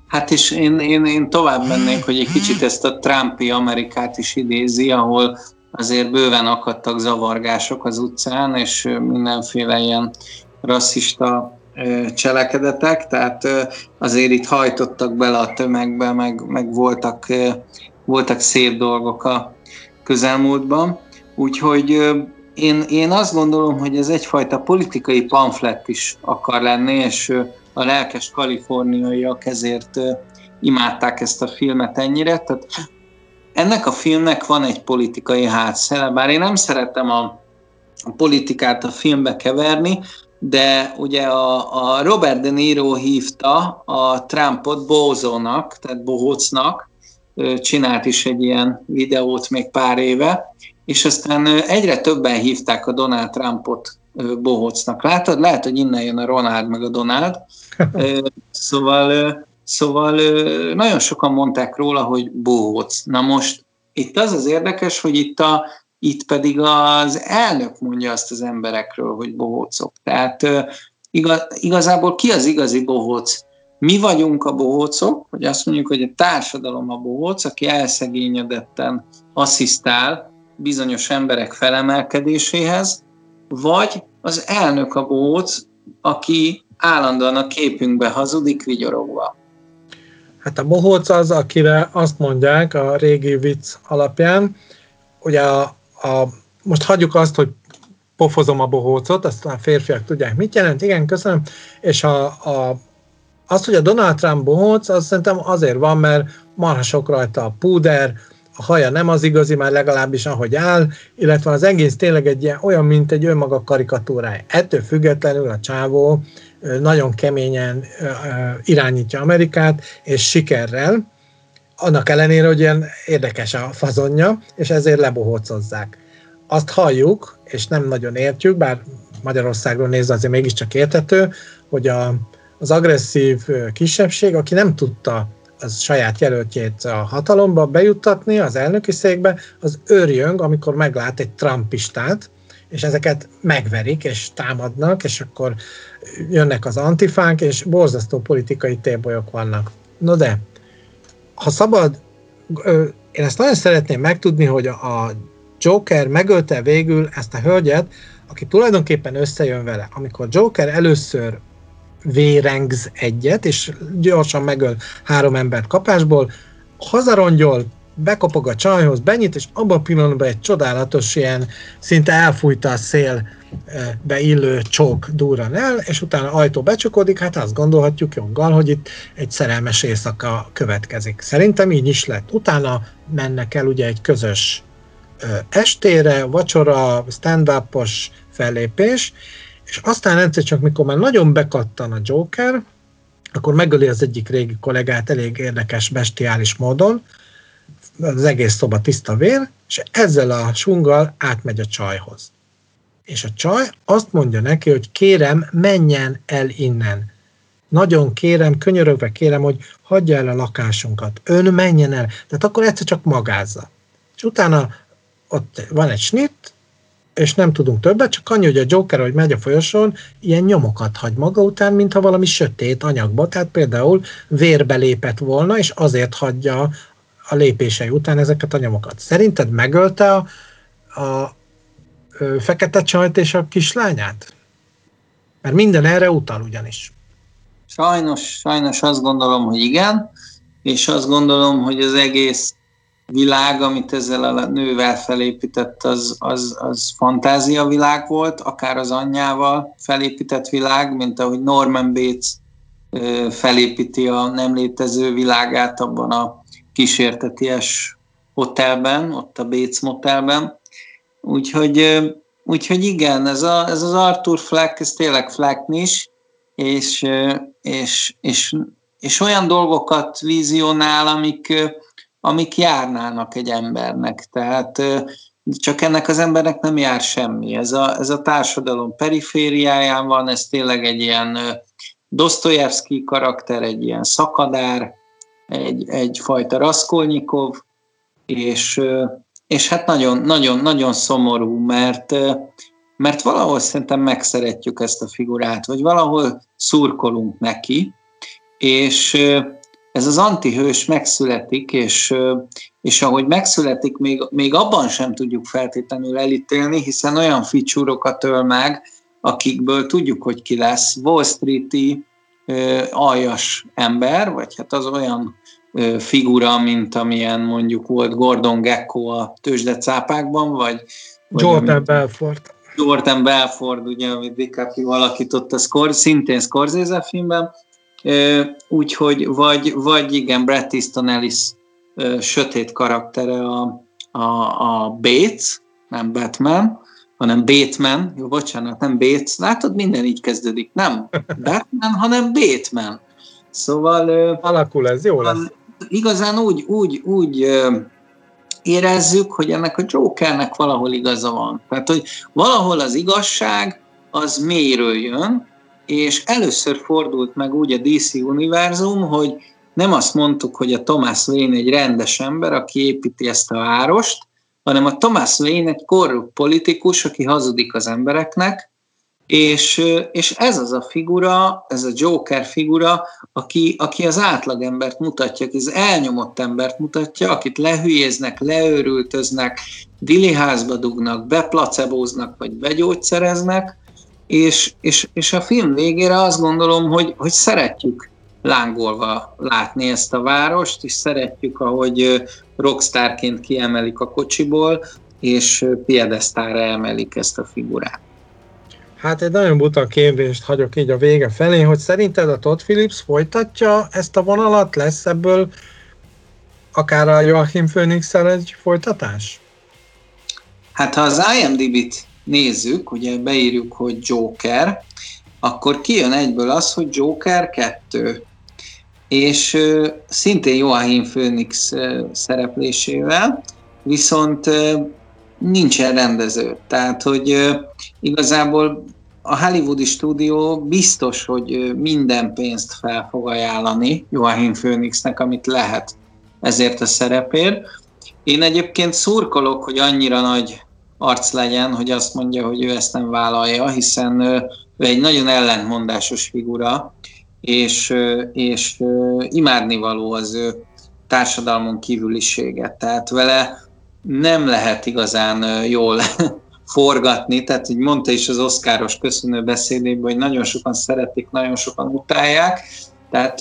S1: Hát és én, én, én tovább mennék, hogy egy kicsit ezt a Trumpi Amerikát is idézi, ahol azért bőven akadtak zavargások az utcán, és mindenféle ilyen rasszista cselekedetek, tehát azért itt hajtottak bele a tömegbe, meg, meg voltak, voltak szép dolgok a közelmúltban. Úgyhogy én, én azt gondolom, hogy ez egyfajta politikai pamflett is akar lenni, és a lelkes kaliforniaiak ezért imádták ezt a filmet ennyire. Tehát ennek a filmnek van egy politikai hátszele, bár én nem szeretem a, a politikát a filmbe keverni, de ugye a, a Robert De Niro hívta a Trumpot bózónak, tehát bohócnak, csinált is egy ilyen videót még pár éve, és aztán egyre többen hívták a Donald Trumpot bohócnak. Látod? Lehet, hogy innen jön a Ronald meg a Donald. (laughs) Szóval, szóval nagyon sokan mondták róla, hogy bohóc. Na most itt az az érdekes, hogy itt a itt pedig az elnök mondja azt az emberekről, hogy bohócok. Tehát igaz, igazából ki az igazi bohóc? Mi vagyunk a bohócok, hogy azt mondjuk, hogy a társadalom a bohóc, aki elszegényedetten asszisztál bizonyos emberek felemelkedéséhez, vagy az elnök a bohóc, aki állandóan a képünkbe hazudik vigyorogva.
S2: Hát a bohóc az, akire azt mondják a régi vicc alapján, ugye a, a, most hagyjuk azt, hogy pofozom a bohócot, azt a férfiak tudják, mit jelent, igen, köszönöm, és a, a, az, hogy a Donald Trump bohóc, az szerintem azért van, mert marha sok rajta a púder, a haja nem az igazi, már legalábbis ahogy áll, illetve az egész tényleg egy ilyen, olyan, mint egy önmaga karikatúrája. Ettől függetlenül a csávó nagyon keményen irányítja Amerikát, és sikerrel, annak ellenére, hogy ilyen érdekes a fazonja, és ezért lebohócozzák. Azt halljuk, és nem nagyon értjük, bár Magyarországról nézve azért mégiscsak értető, hogy a, az agresszív kisebbség, aki nem tudta az saját jelöltjét a hatalomba bejuttatni az elnöki székbe, az őrjöng, amikor meglát egy trumpistát, és ezeket megverik, és támadnak, és akkor jönnek az antifánk, és borzasztó politikai tébolyok vannak. No de, ha szabad, én ezt nagyon szeretném megtudni, hogy a Joker megölte végül ezt a hölgyet, aki tulajdonképpen összejön vele. Amikor Joker először vérengz egyet, és gyorsan megöl három embert kapásból, hazarongyol, bekopog a csajhoz, benyit, és abban a pillanatban egy csodálatos ilyen, szinte elfújta a szél beillő csók durran el, és utána ajtó becsukódik, hát azt gondolhatjuk joggal, hogy itt egy szerelmes éjszaka következik. Szerintem így is lett. Utána mennek el ugye egy közös estére, vacsora, stand-upos fellépés, és aztán egyszer csak, mikor már nagyon bekattan a Joker, akkor megöli az egyik régi kollégát elég érdekes, bestiális módon, az egész szoba tiszta vér, és ezzel a sunggal átmegy a csajhoz és a csaj azt mondja neki, hogy kérem, menjen el innen. Nagyon kérem, könyörögve kérem, hogy hagyja el a lakásunkat. Ön menjen el. Tehát akkor egyszer csak magázza. És utána ott van egy snit, és nem tudunk többet, csak annyi, hogy a Joker, hogy megy a folyosón, ilyen nyomokat hagy maga után, mintha valami sötét anyagba, tehát például vérbe lépett volna, és azért hagyja a lépései után ezeket a nyomokat. Szerinted megölte a, a, fekete csajt és a kislányát? Mert minden erre utal ugyanis.
S1: Sajnos, sajnos azt gondolom, hogy igen, és azt gondolom, hogy az egész világ, amit ezzel a nővel felépített, az, az, az fantázia világ volt, akár az anyjával felépített világ, mint ahogy Norman Bates felépíti a nem létező világát abban a kísérteties hotelben, ott a Bates motelben. Úgyhogy, úgyhogy igen, ez, a, ez az Arthur Fleck, ez tényleg Flecknis, és, és, és, és olyan dolgokat vizionál, amik, amik járnának egy embernek. Tehát csak ennek az embernek nem jár semmi. Ez a, ez a társadalom perifériáján van, ez tényleg egy ilyen Dostoyevsky karakter, egy ilyen szakadár, egy, egyfajta Raskolnikov, és, és hát nagyon, nagyon, nagyon szomorú, mert, mert valahol szerintem megszeretjük ezt a figurát, vagy valahol szurkolunk neki, és ez az antihős megszületik, és, és ahogy megszületik, még, még abban sem tudjuk feltétlenül elítélni, hiszen olyan ficsúrokat öl meg, akikből tudjuk, hogy ki lesz. Wall Street-i aljas ember, vagy hát az olyan figura, mint amilyen mondjuk volt Gordon Gecko a tőzsdecápákban, vagy,
S2: vagy Jordan amit, Belfort.
S1: Jordan Belfort, ugye, amit DiCaprio alakított, a szintén Scorsese filmben, úgyhogy, vagy, vagy igen, Brad Easton Ellis sötét karaktere a, a, a Bates, nem Batman, hanem Batman, jó, bocsánat, nem Bates, látod, minden így kezdődik, nem (laughs) Batman, hanem Batman. Szóval...
S2: Alakul ez, jó lesz.
S1: Igazán úgy, úgy, úgy érezzük, hogy ennek a Jokernek valahol igaza van. Tehát, hogy valahol az igazság az mélyről jön, és először fordult meg úgy a DC univerzum, hogy nem azt mondtuk, hogy a Thomas Wayne egy rendes ember, aki építi ezt a várost, hanem a Thomas Wayne egy korrupt politikus, aki hazudik az embereknek, és, és ez az a figura, ez a Joker figura, aki, aki az átlagembert mutatja, aki az elnyomott embert mutatja, akit lehülyéznek, leőrültöznek, diliházba dugnak, beplacebóznak, vagy begyógyszereznek, és, és, és a film végére azt gondolom, hogy, hogy szeretjük lángolva látni ezt a várost, és szeretjük, ahogy rockstarként kiemelik a kocsiból, és piedesztára emelik ezt a figurát.
S2: Hát egy nagyon buta kérdést hagyok így a vége felé, hogy szerinted a Todd Phillips folytatja ezt a vonalat? Lesz ebből akár a Joachim phoenix egy folytatás?
S1: Hát ha az IMDb-t nézzük, ugye beírjuk, hogy Joker, akkor kijön egyből az, hogy Joker 2. És uh, szintén Joachim Phoenix uh, szereplésével, viszont uh, nincsen rendező. Tehát, hogy igazából a hollywoodi stúdió biztos, hogy minden pénzt fel fog ajánlani Joachim Phoenixnek, amit lehet ezért a szerepért. Én egyébként szurkolok, hogy annyira nagy arc legyen, hogy azt mondja, hogy ő ezt nem vállalja, hiszen ő egy nagyon ellentmondásos figura, és, és imádnivaló az ő társadalmon kívüliséget. Tehát vele nem lehet igazán jól (laughs) forgatni, tehát így mondta is az oszkáros köszönő beszédében, hogy nagyon sokan szeretik, nagyon sokan utálják, tehát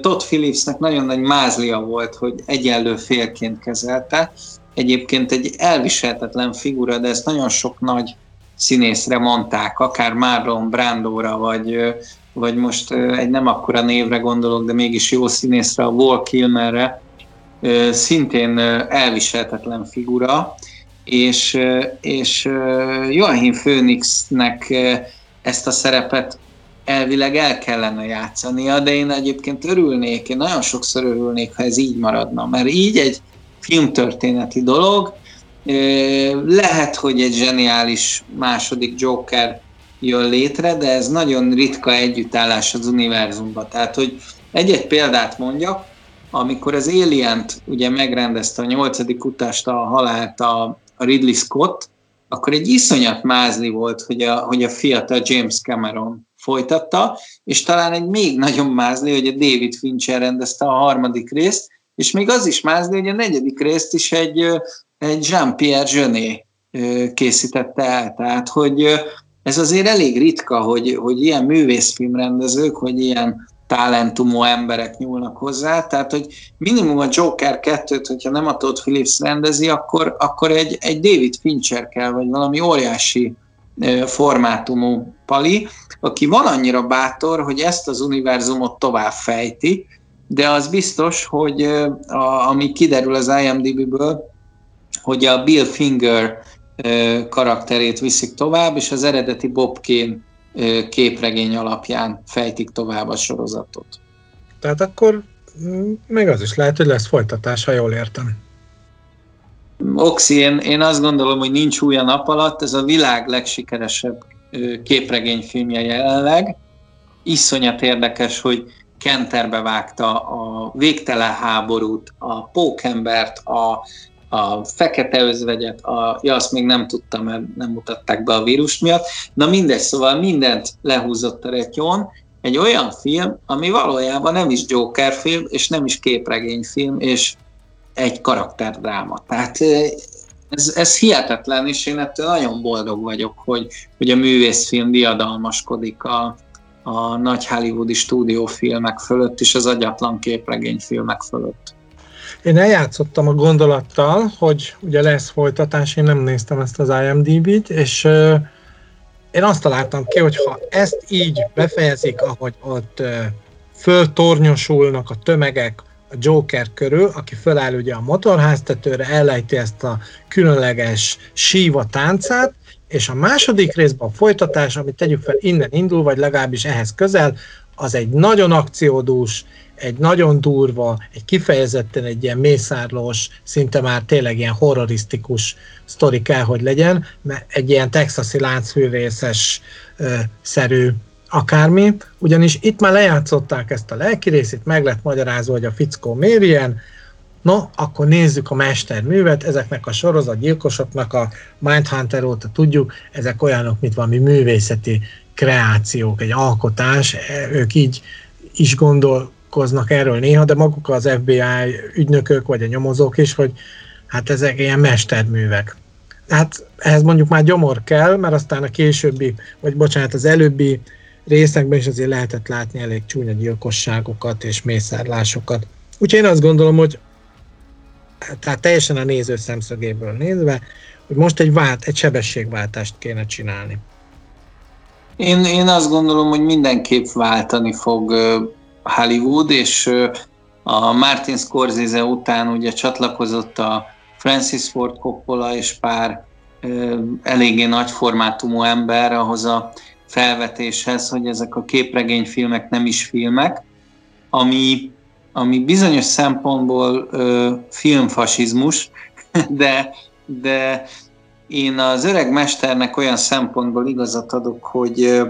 S1: Todd Phillipsnek nagyon nagy mázlia volt, hogy egyenlő félként kezelte, egyébként egy elviselhetetlen figura, de ezt nagyon sok nagy színészre mondták, akár Marlon Brandóra, vagy, vagy most egy nem akkora névre gondolok, de mégis jó színészre, a Wall Kilmerre, szintén elviselhetetlen figura, és, és Joachim Phoenixnek ezt a szerepet elvileg el kellene játszania, de én egyébként örülnék, én nagyon sokszor örülnék, ha ez így maradna, mert így egy filmtörténeti dolog, Lehet, hogy egy zseniális második Joker jön létre, de ez nagyon ritka együttállás az univerzumban. Tehát, hogy egy-egy példát mondjak, amikor az Alien-t ugye megrendezte a nyolcadik utást a halált a, a Ridley Scott, akkor egy iszonyat mázli volt, hogy a, hogy a fiatal James Cameron folytatta, és talán egy még nagyon mázli, hogy a David Fincher rendezte a harmadik részt, és még az is mázli, hogy a negyedik részt is egy, egy Jean-Pierre Jeunet készítette el. Tehát, hogy ez azért elég ritka, hogy, hogy ilyen művészfilmrendezők, hogy ilyen talentumú emberek nyúlnak hozzá, tehát hogy minimum a Joker 2-t, hogyha nem a Todd Phillips rendezi, akkor, akkor egy, egy David Fincher kell, vagy valami óriási formátumú pali, aki van annyira bátor, hogy ezt az univerzumot tovább fejti, de az biztos, hogy a, ami kiderül az IMDb-ből, hogy a Bill Finger karakterét viszik tovább, és az eredeti Bob Kane képregény alapján fejtik tovább a sorozatot.
S2: Tehát akkor mm, még az is lehet, hogy lesz folytatás, ha jól értem.
S1: Oxi, én, én azt gondolom, hogy nincs új a nap alatt, ez a világ legsikeresebb képregényfilmje jelenleg. Iszonyat érdekes, hogy Kenterbe vágta a végtelen háborút, a pókembert, a, a fekete özvegyet, a, ja, azt még nem tudtam, mert nem mutatták be a vírus miatt. Na mindegy, szóval mindent lehúzott a retyon. Egy olyan film, ami valójában nem is Joker film, és nem is képregényfilm, és egy karakterdráma. Tehát ez, ez hihetetlen, és én ettől nagyon boldog vagyok, hogy, hogy a művészfilm diadalmaskodik a, a nagy hollywoodi stúdiófilmek fölött, és az agyatlan képregényfilmek fölött.
S2: Én eljátszottam a gondolattal, hogy ugye lesz folytatás, én nem néztem ezt az IMDb-t, és uh, én azt találtam ki, hogy ha ezt így befejezik, ahogy ott uh, föltornyosulnak a tömegek a Joker körül, aki föláll ugye a motorháztetőre, ellejti ezt a különleges síva táncát, és a második részben a folytatás, amit tegyük fel innen indul, vagy legalábbis ehhez közel, az egy nagyon akciódús, egy nagyon durva, egy kifejezetten egy ilyen mészárlós, szinte már tényleg ilyen horrorisztikus sztori kell, hogy legyen, mert egy ilyen texasi láncfűrészes ö, szerű akármi, ugyanis itt már lejátszották ezt a lelki részét, meg lett magyarázva, hogy a fickó miért ilyen, No, akkor nézzük a mesterművet, ezeknek a sorozatgyilkosoknak a Mindhunter óta tudjuk, ezek olyanok, mint valami művészeti kreációk, egy alkotás, ők így is gondolkoznak erről néha, de maguk az FBI ügynökök, vagy a nyomozók is, hogy hát ezek ilyen mesterművek. Hát ehhez mondjuk már gyomor kell, mert aztán a későbbi, vagy bocsánat, az előbbi részekben is azért lehetett látni elég csúnya gyilkosságokat és mészárlásokat. Úgyhogy én azt gondolom, hogy tehát teljesen a néző szemszögéből nézve, hogy most egy, vált, egy sebességváltást kéne csinálni.
S1: Én, én azt gondolom, hogy mindenképp váltani fog Hollywood, és a Martin Scorsese után ugye csatlakozott a Francis Ford Coppola és pár eléggé nagy formátumú ember ahhoz a felvetéshez, hogy ezek a képregényfilmek nem is filmek, ami, ami bizonyos szempontból ö, filmfasizmus, (laughs) de, de én az öreg mesternek olyan szempontból igazat adok, hogy,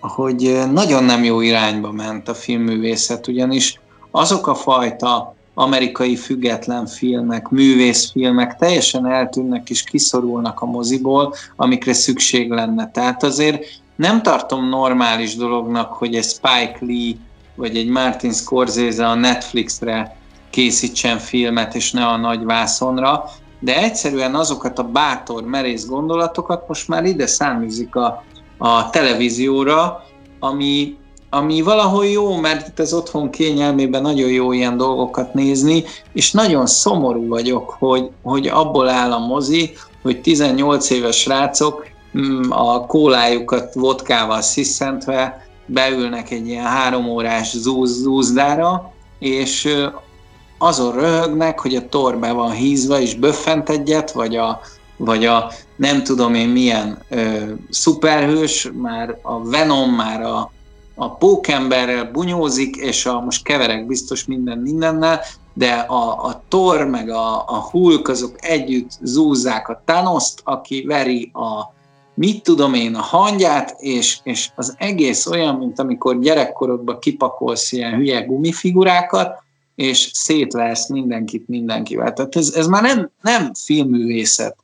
S1: hogy nagyon nem jó irányba ment a filmművészet, ugyanis azok a fajta amerikai független filmek, művészfilmek teljesen eltűnnek és kiszorulnak a moziból, amikre szükség lenne. Tehát azért nem tartom normális dolognak, hogy egy Spike Lee vagy egy Martin Scorsese a Netflixre készítsen filmet, és ne a nagy vászonra, de egyszerűen azokat a bátor, merész gondolatokat most már ide számízik a, a televízióra, ami, ami valahol jó, mert itt az otthon kényelmében nagyon jó ilyen dolgokat nézni, és nagyon szomorú vagyok, hogy, hogy abból áll a mozi, hogy 18 éves srácok mm, a kólájukat vodkával sziszentve beülnek egy ilyen három órás zúz, zúzdára, és azon röhögnek, hogy a tor be van hízva, és böffent egyet, vagy a, vagy a nem tudom én milyen ö, szuperhős, már a Venom, már a, a pókemberrel bunyózik, és a, most keverek biztos minden mindennel, de a, a Thor meg a, a Hulk azok együtt zúzzák a thanos aki veri a mit tudom én, a hangyát, és, és az egész olyan, mint amikor gyerekkorodban kipakolsz ilyen hülye gumifigurákat, és szétversz mindenkit mindenkivel. Tehát ez, ez már nem, nem filmművészet.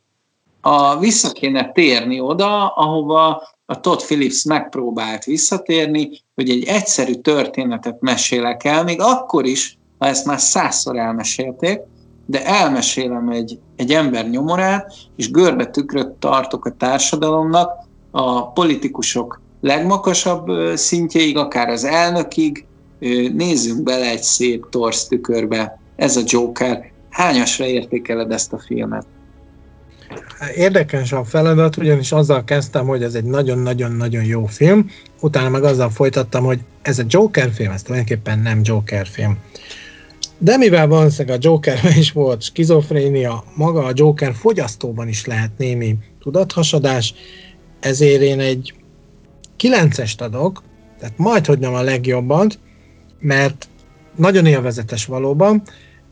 S1: A, vissza kéne térni oda, ahova a Todd Phillips megpróbált visszatérni, hogy egy egyszerű történetet mesélek el, még akkor is, ha ezt már százszor elmesélték, de elmesélem egy, egy ember nyomorát, és görbe tükröt tartok a társadalomnak, a politikusok legmakasabb szintjeig, akár az elnökig, nézzünk bele egy szép torsz tükörbe. Ez a Joker. Hányasra értékeled ezt a filmet?
S2: Érdekes a feladat, ugyanis azzal kezdtem, hogy ez egy nagyon-nagyon-nagyon jó film, utána meg azzal folytattam, hogy ez a Joker film, ez tulajdonképpen nem Joker film. De mivel valószínűleg a Jokerben is volt skizofrénia, maga a Joker fogyasztóban is lehet némi tudathasadás, ezért én egy 9-est adok, tehát majd, hogy nem a legjobban, mert nagyon élvezetes valóban.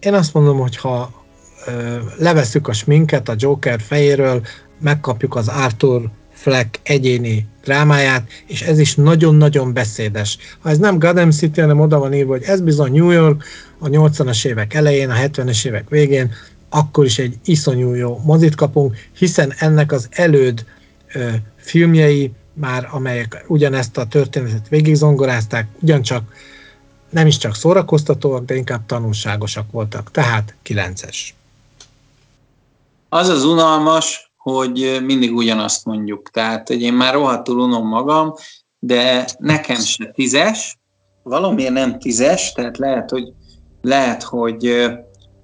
S2: Én azt mondom, hogy ha ö, levesszük a sminket a Joker fejéről, megkapjuk az Arthur Fleck egyéni drámáját, és ez is nagyon-nagyon beszédes. Ha ez nem Gotham City, hanem oda van írva, hogy ez bizony New York a 80-as évek elején, a 70-es évek végén, akkor is egy iszonyú jó mozit kapunk, hiszen ennek az előd ö, filmjei már, amelyek ugyanezt a történetet végigzongorázták, ugyancsak nem is csak szórakoztatóak, de inkább tanulságosak voltak. Tehát 9-es.
S1: Az az unalmas, hogy mindig ugyanazt mondjuk. Tehát, hogy én már rohadtul unom magam, de nekem se tízes, valamiért nem tízes, tehát lehet, hogy, lehet, hogy,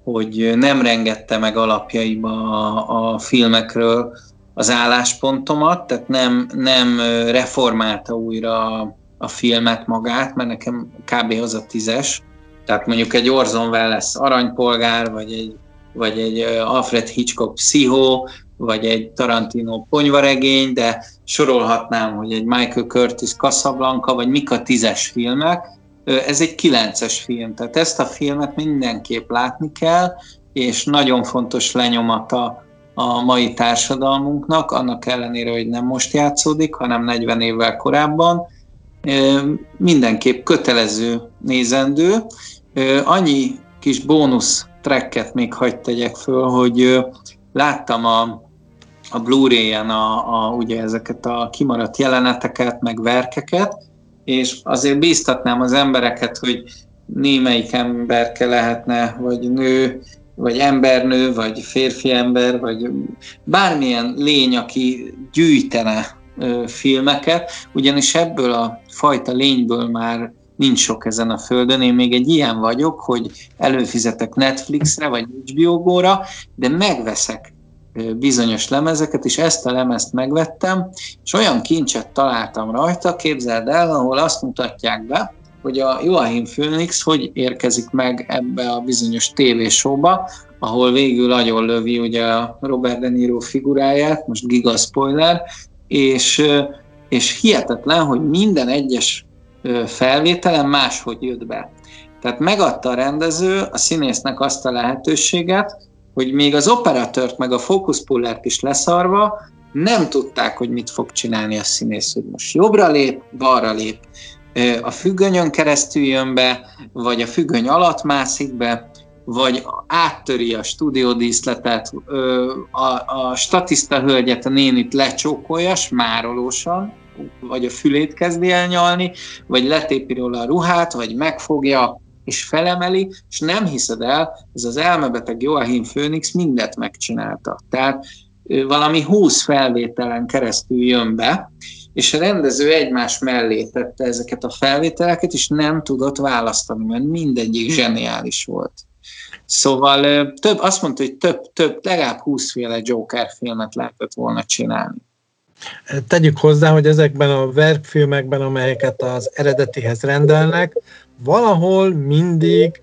S1: hogy nem rengette meg alapjaiba a, a filmekről az álláspontomat, tehát nem, nem reformálta újra a filmet magát, mert nekem kb. az a tízes. Tehát mondjuk egy Orson Welles aranypolgár, vagy egy, vagy egy Alfred Hitchcock pszichó, vagy egy Tarantino ponyvaregény, de sorolhatnám, hogy egy Michael Curtis Casablanca, vagy mik a tízes filmek. Ez egy kilences film, tehát ezt a filmet mindenképp látni kell, és nagyon fontos lenyomata a mai társadalmunknak, annak ellenére, hogy nem most játszódik, hanem 40 évvel korábban, mindenképp kötelező nézendő. Annyi kis bónusz tracket még hagyd tegyek föl, hogy láttam a, a Blu-ray-en a, a, ugye ezeket a kimaradt jeleneteket, meg verkeket, és azért bíztatnám az embereket, hogy némelyik emberke lehetne, vagy nő, vagy embernő, vagy férfi ember, vagy bármilyen lény, aki gyűjtene filmeket, ugyanis ebből a fajta lényből már nincs sok ezen a földön. Én még egy ilyen vagyok, hogy előfizetek Netflixre vagy HBO Go-ra, de megveszek bizonyos lemezeket, és ezt a lemezt megvettem, és olyan kincset találtam rajta, képzeld el, ahol azt mutatják be, hogy a Joachim Phoenix hogy érkezik meg ebbe a bizonyos tévésóba, ahol végül nagyon lövi ugye a Robert De Niro figuráját, most giga spoiler, és, és hihetetlen, hogy minden egyes felvételen máshogy jött be. Tehát megadta a rendező a színésznek azt a lehetőséget, hogy még az operatört meg a fókuszpullert is leszarva nem tudták, hogy mit fog csinálni a színész, hogy most jobbra lép, balra lép, a függönyön keresztül jön be, vagy a függöny alatt mászik be, vagy áttöri a stúdiódíszletet, a, a statiszta hölgyet, a nénit lecsókolja, smárolósan, vagy a fülét kezdi elnyalni, vagy letépi róla a ruhát, vagy megfogja, és felemeli, és nem hiszed el, ez az elmebeteg Joachim Phoenix mindet megcsinálta. Tehát valami húsz felvételen keresztül jön be, és a rendező egymás mellé tette ezeket a felvételeket, és nem tudott választani, mert mindegyik zseniális volt. Szóval több, azt mondta, hogy több, több, legalább 20 féle Joker filmet lehetett volna csinálni.
S2: Tegyük hozzá, hogy ezekben a verkfilmekben, amelyeket az eredetihez rendelnek, valahol mindig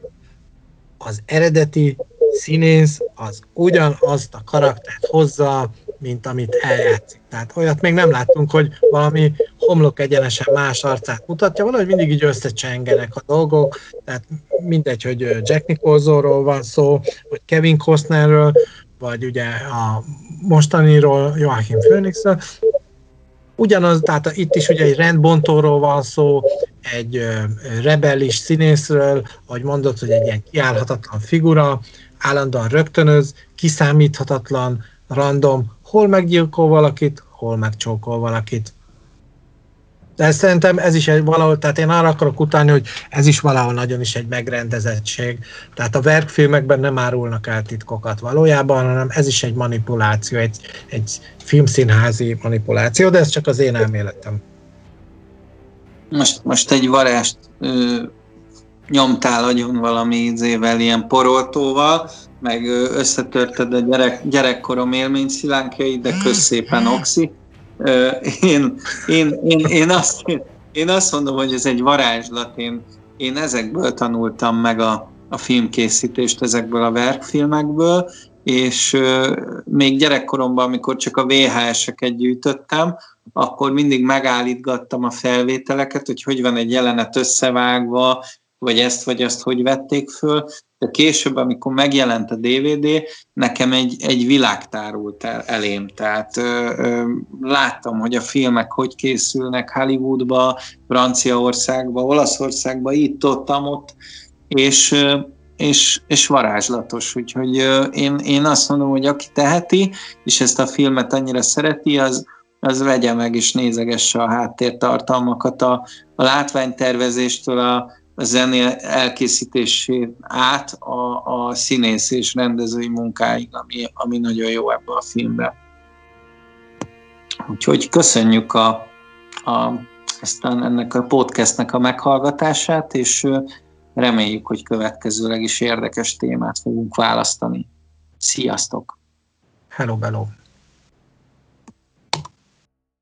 S2: az eredeti színész az ugyanazt a karaktert hozza, mint amit eljátszik. Tehát olyat még nem láttunk, hogy valami homlok egyenesen más arcát mutatja, valahogy mindig így összecsengenek a dolgok, tehát mindegy, hogy Jack Nicholsonról van szó, vagy Kevin Costnerről, vagy ugye a mostaniról, Joachim Phoenixről, ugyanaz, tehát itt is ugye egy rendbontóról van szó, egy rebellis színészről, ahogy mondott, hogy egy ilyen kiállhatatlan figura, állandóan rögtönöz, kiszámíthatatlan, random, hol meggyilkol valakit, hol megcsókol valakit. De szerintem ez is egy valahol, tehát én arra akarok utalni, hogy ez is valahol nagyon is egy megrendezettség. Tehát a verkfilmekben nem árulnak el titkokat valójában, hanem ez is egy manipuláció, egy, egy filmszínházi manipuláció, de ez csak az én elméletem.
S1: Most, most egy varást nyomtál agyon valami ízével, ilyen poroltóval, meg összetörted a gyerek, gyerekkorom élményszilánkjait, de közszépen oxi én, én, én, én, azt, én azt mondom, hogy ez egy varázslat. Én, én ezekből tanultam meg a, a filmkészítést, ezekből a verkfilmekből, és még gyerekkoromban, amikor csak a VHS-eket gyűjtöttem, akkor mindig megállítgattam a felvételeket, hogy hogy van egy jelenet összevágva, vagy ezt vagy azt hogy vették föl, de később, amikor megjelent a DVD, nekem egy, egy világ tárult el, elém. Tehát ö, ö, láttam, hogy a filmek hogy készülnek Hollywoodba, Franciaországba, Olaszországba, itt, ott, ott, és, és, és varázslatos. Úgyhogy én, én azt mondom, hogy aki teheti, és ezt a filmet annyira szereti, az, az vegye meg és nézegesse a háttértartalmakat a, a látványtervezéstől a, a zené elkészítésén át a, a színész és rendezői munkáig, ami, ami nagyon jó ebbe a filmbe. Úgyhogy köszönjük a, a, ezt a, ennek a podcastnek a meghallgatását, és reméljük, hogy következőleg is érdekes témát fogunk választani. Sziasztok!
S2: Hello, hello!